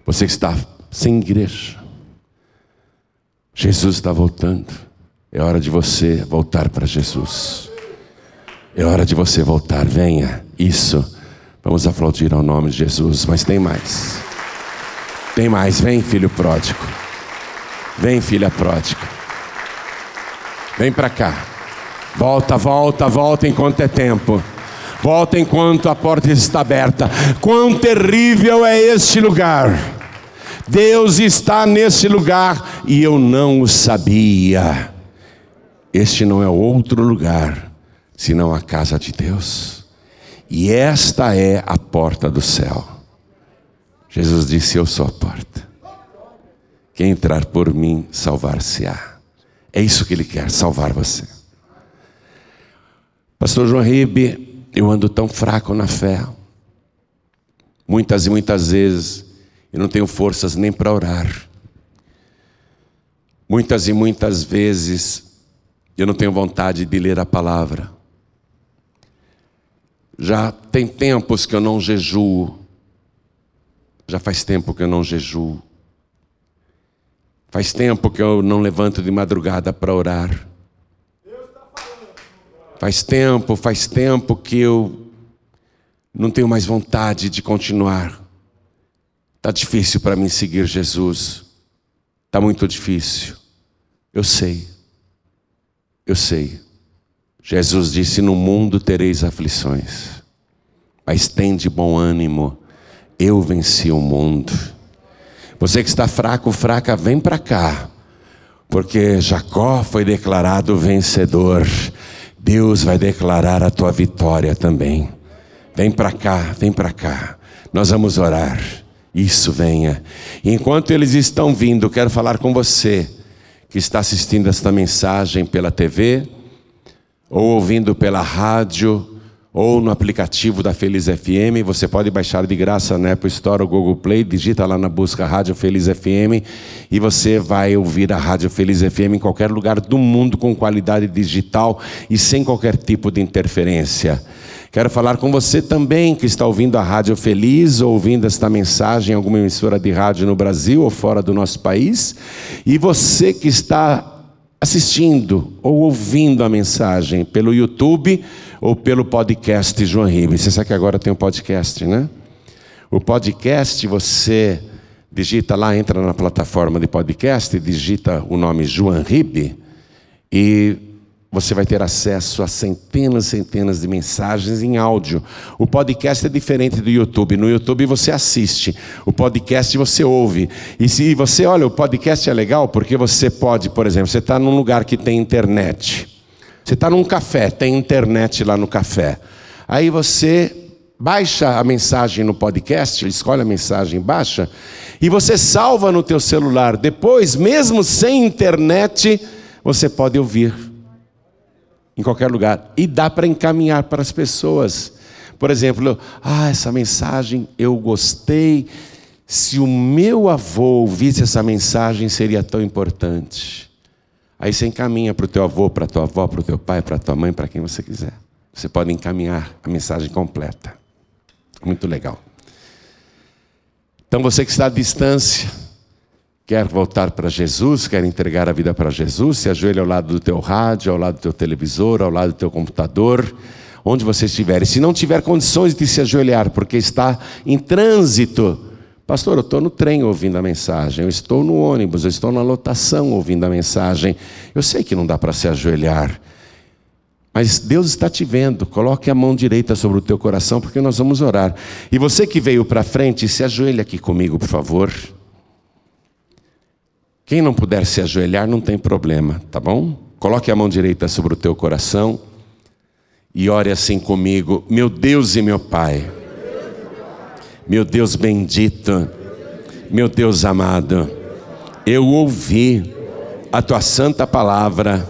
Você está sem igreja, Jesus está voltando. É hora de você voltar para Jesus. É hora de você voltar. Venha. Isso. Vamos aplaudir ao nome de Jesus. Mas tem mais. Tem mais. Vem, filho pródigo. Vem, filha pródiga. Vem para cá. Volta, volta, volta enquanto é tempo. Volta enquanto a porta está aberta. Quão terrível é este lugar. Deus está nesse lugar e eu não o sabia. Este não é outro lugar senão a casa de Deus. E esta é a porta do céu. Jesus disse: Eu sou a porta. Quem entrar por mim, salvar-se-á. É isso que Ele quer, salvar você. Pastor João Ribe, eu ando tão fraco na fé. Muitas e muitas vezes eu não tenho forças nem para orar. Muitas e muitas vezes eu não tenho vontade de ler a palavra. Já tem tempos que eu não jejuo. Já faz tempo que eu não jejuo. Faz tempo que eu não levanto de madrugada para orar. Faz tempo, faz tempo que eu não tenho mais vontade de continuar. Está difícil para mim seguir Jesus. Está muito difícil. Eu sei. Eu sei. Jesus disse: No mundo tereis aflições, mas tem de bom ânimo. Eu venci o mundo. Você que está fraco, fraca, vem para cá, porque Jacó foi declarado vencedor. Deus vai declarar a tua vitória também. Vem para cá, vem para cá. Nós vamos orar. Isso venha. Enquanto eles estão vindo, quero falar com você que está assistindo esta mensagem pela TV, ou ouvindo pela rádio, ou no aplicativo da Feliz FM. Você pode baixar de graça na Apple Store ou Google Play, digita lá na busca Rádio Feliz FM e você vai ouvir a Rádio Feliz FM em qualquer lugar do mundo com qualidade digital e sem qualquer tipo de interferência. Quero falar com você também que está ouvindo a Rádio Feliz, ou ouvindo esta mensagem em alguma emissora de rádio no Brasil ou fora do nosso país, e você que está assistindo ou ouvindo a mensagem pelo YouTube ou pelo podcast João Ribe. Você sabe que agora tem um podcast, né? O podcast você digita lá, entra na plataforma de podcast, digita o nome João Ribe e você vai ter acesso a centenas e centenas de mensagens em áudio. O podcast é diferente do YouTube. No YouTube você assiste, o podcast você ouve. E se você olha, o podcast é legal porque você pode, por exemplo, você está num lugar que tem internet. Você está num café, tem internet lá no café. Aí você baixa a mensagem no podcast, escolhe a mensagem, baixa, e você salva no teu celular. Depois, mesmo sem internet, você pode ouvir em qualquer lugar. E dá para encaminhar para as pessoas. Por exemplo, ah, essa mensagem eu gostei. Se o meu avô ouvisse essa mensagem, seria tão importante. Aí você encaminha para o teu avô, para a tua avó, para o teu pai, para a tua mãe, para quem você quiser. Você pode encaminhar a mensagem completa. Muito legal. Então você que está à distância, quer voltar para Jesus, quer entregar a vida para Jesus, se ajoelha ao lado do teu rádio, ao lado do teu televisor, ao lado do teu computador, onde você estiver. E se não tiver condições de se ajoelhar, porque está em trânsito, pastor, eu estou no trem ouvindo a mensagem, eu estou no ônibus, eu estou na lotação ouvindo a mensagem. Eu sei que não dá para se ajoelhar. Mas Deus está te vendo. Coloque a mão direita sobre o teu coração, porque nós vamos orar. E você que veio para frente, se ajoelhe aqui comigo, por favor. Quem não puder se ajoelhar, não tem problema, tá bom? Coloque a mão direita sobre o teu coração e ore assim comigo: Meu Deus e meu Pai, meu Deus bendito, meu Deus amado, eu ouvi a tua santa palavra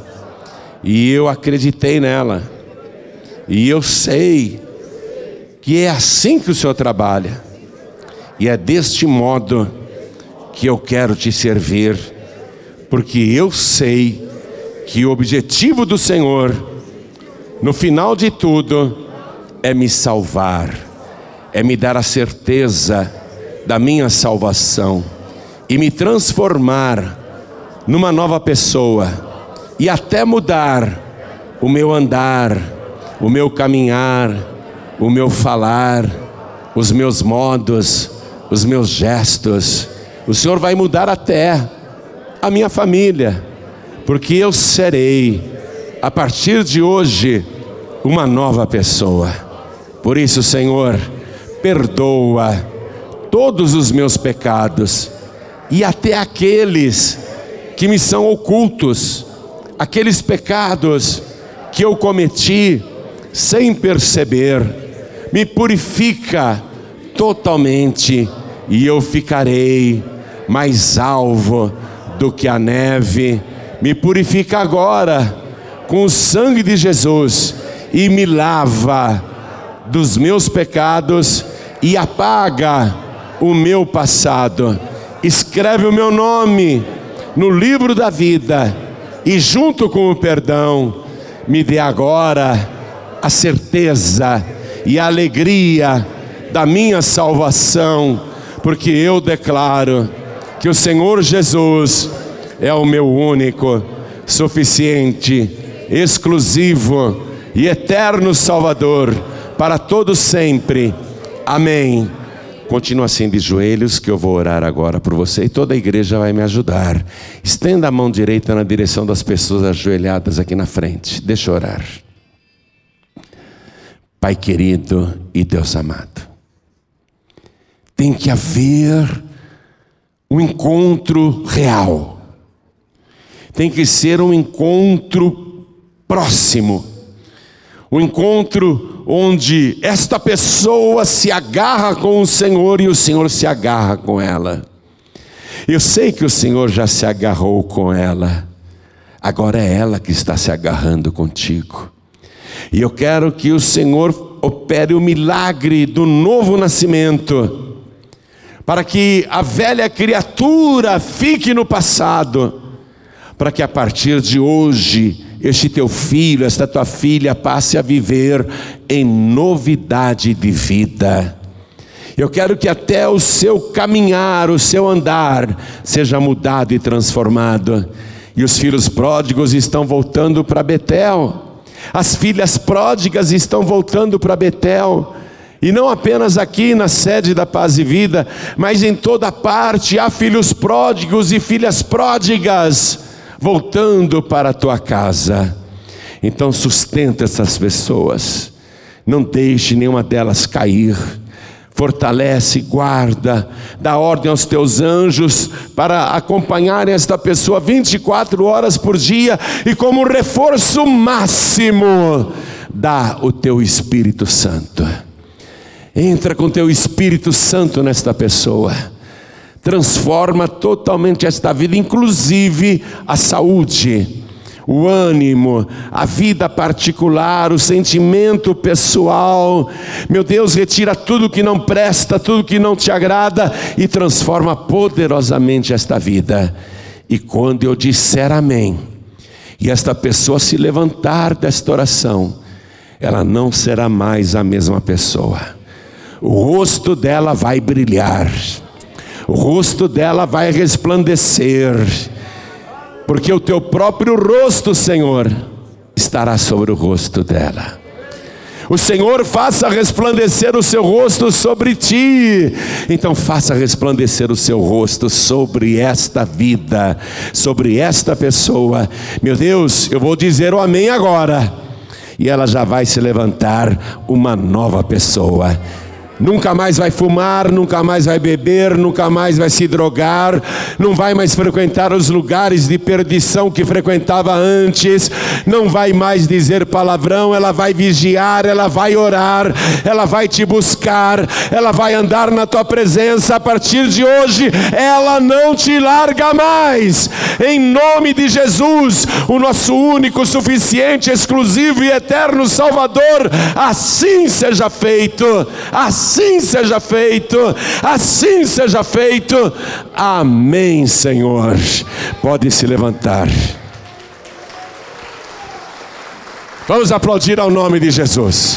e eu acreditei nela. E eu sei que é assim que o Senhor trabalha. E é deste modo que eu quero te servir, porque eu sei que o objetivo do Senhor, no final de tudo, é me salvar, é me dar a certeza da minha salvação e me transformar numa nova pessoa e até mudar o meu andar, o meu caminhar, o meu falar, os meus modos, os meus gestos. O Senhor vai mudar até a minha família, porque eu serei, a partir de hoje, uma nova pessoa. Por isso, Senhor, perdoa todos os meus pecados e até aqueles que me são ocultos, aqueles pecados que eu cometi sem perceber, me purifica totalmente e eu ficarei mais alvo do que a neve. Me purifica agora com o sangue de Jesus e me lava dos meus pecados e apaga o meu passado. Escreve o meu nome no livro da vida e, junto com o perdão, me dê agora a certeza e a alegria da minha salvação, porque eu declaro que o Senhor Jesus é o meu único, suficiente, exclusivo e eterno Salvador para todos sempre. Amém. Continua assim de joelhos, que eu vou orar agora por você e toda a igreja vai me ajudar. Estenda a mão direita na direção das pessoas ajoelhadas aqui na frente. Deixa eu orar. Pai querido e Deus amado, tem que haver um encontro real, tem que ser um encontro próximo, um encontro onde esta pessoa se agarra com o Senhor e o Senhor se agarra com ela. Eu sei que o Senhor já se agarrou com ela, agora é ela que está se agarrando contigo. E eu quero que o Senhor opere o milagre do novo nascimento, para que a velha criatura fique no passado, para que a partir de hoje este teu filho, esta tua filha passe a viver em novidade de vida. Eu quero que até o seu caminhar, o seu andar, seja mudado e transformado. E os filhos pródigos estão voltando para Betel. As filhas pródigas estão voltando para Betel. E não apenas aqui na sede da Paz e Vida, mas em toda parte há filhos pródigos e filhas pródigas voltando para a tua casa. Então sustenta essas pessoas, não deixe nenhuma delas cair. Fortalece, guarda, dá ordem aos teus anjos para acompanharem esta pessoa 24 horas por dia e, como reforço máximo, dá o teu Espírito Santo. Entra com teu Espírito Santo nesta pessoa transforma totalmente esta vida, inclusive a saúde, o ânimo, a vida particular, o sentimento pessoal. Meu Deus, retira tudo que não presta, tudo que não te agrada e transforma poderosamente esta vida. E quando eu disser amém, e esta pessoa se levantar desta oração, ela não será mais a mesma pessoa. O rosto dela vai brilhar o rosto dela vai resplandecer, porque o teu próprio rosto, Senhor, estará sobre o rosto dela. O Senhor faça resplandecer o seu rosto sobre ti. Então faça resplandecer o seu rosto sobre esta vida, sobre esta pessoa. Meu Deus, eu vou dizer o amém agora. E ela já vai se levantar uma nova pessoa Nunca mais vai fumar, nunca mais vai beber, nunca mais vai se drogar, não vai mais frequentar os lugares de perdição que frequentava antes, não vai mais dizer palavrão, ela vai vigiar, ela vai orar, ela vai te buscar, ela vai andar na tua presença a partir de hoje, ela não te larga mais. Em nome de Jesus, o nosso único, suficiente, exclusivo e eterno Salvador, assim seja feito. Assim assim seja feito, assim seja feito. Amém, Senhor. Pode se levantar. Vamos aplaudir ao nome de Jesus.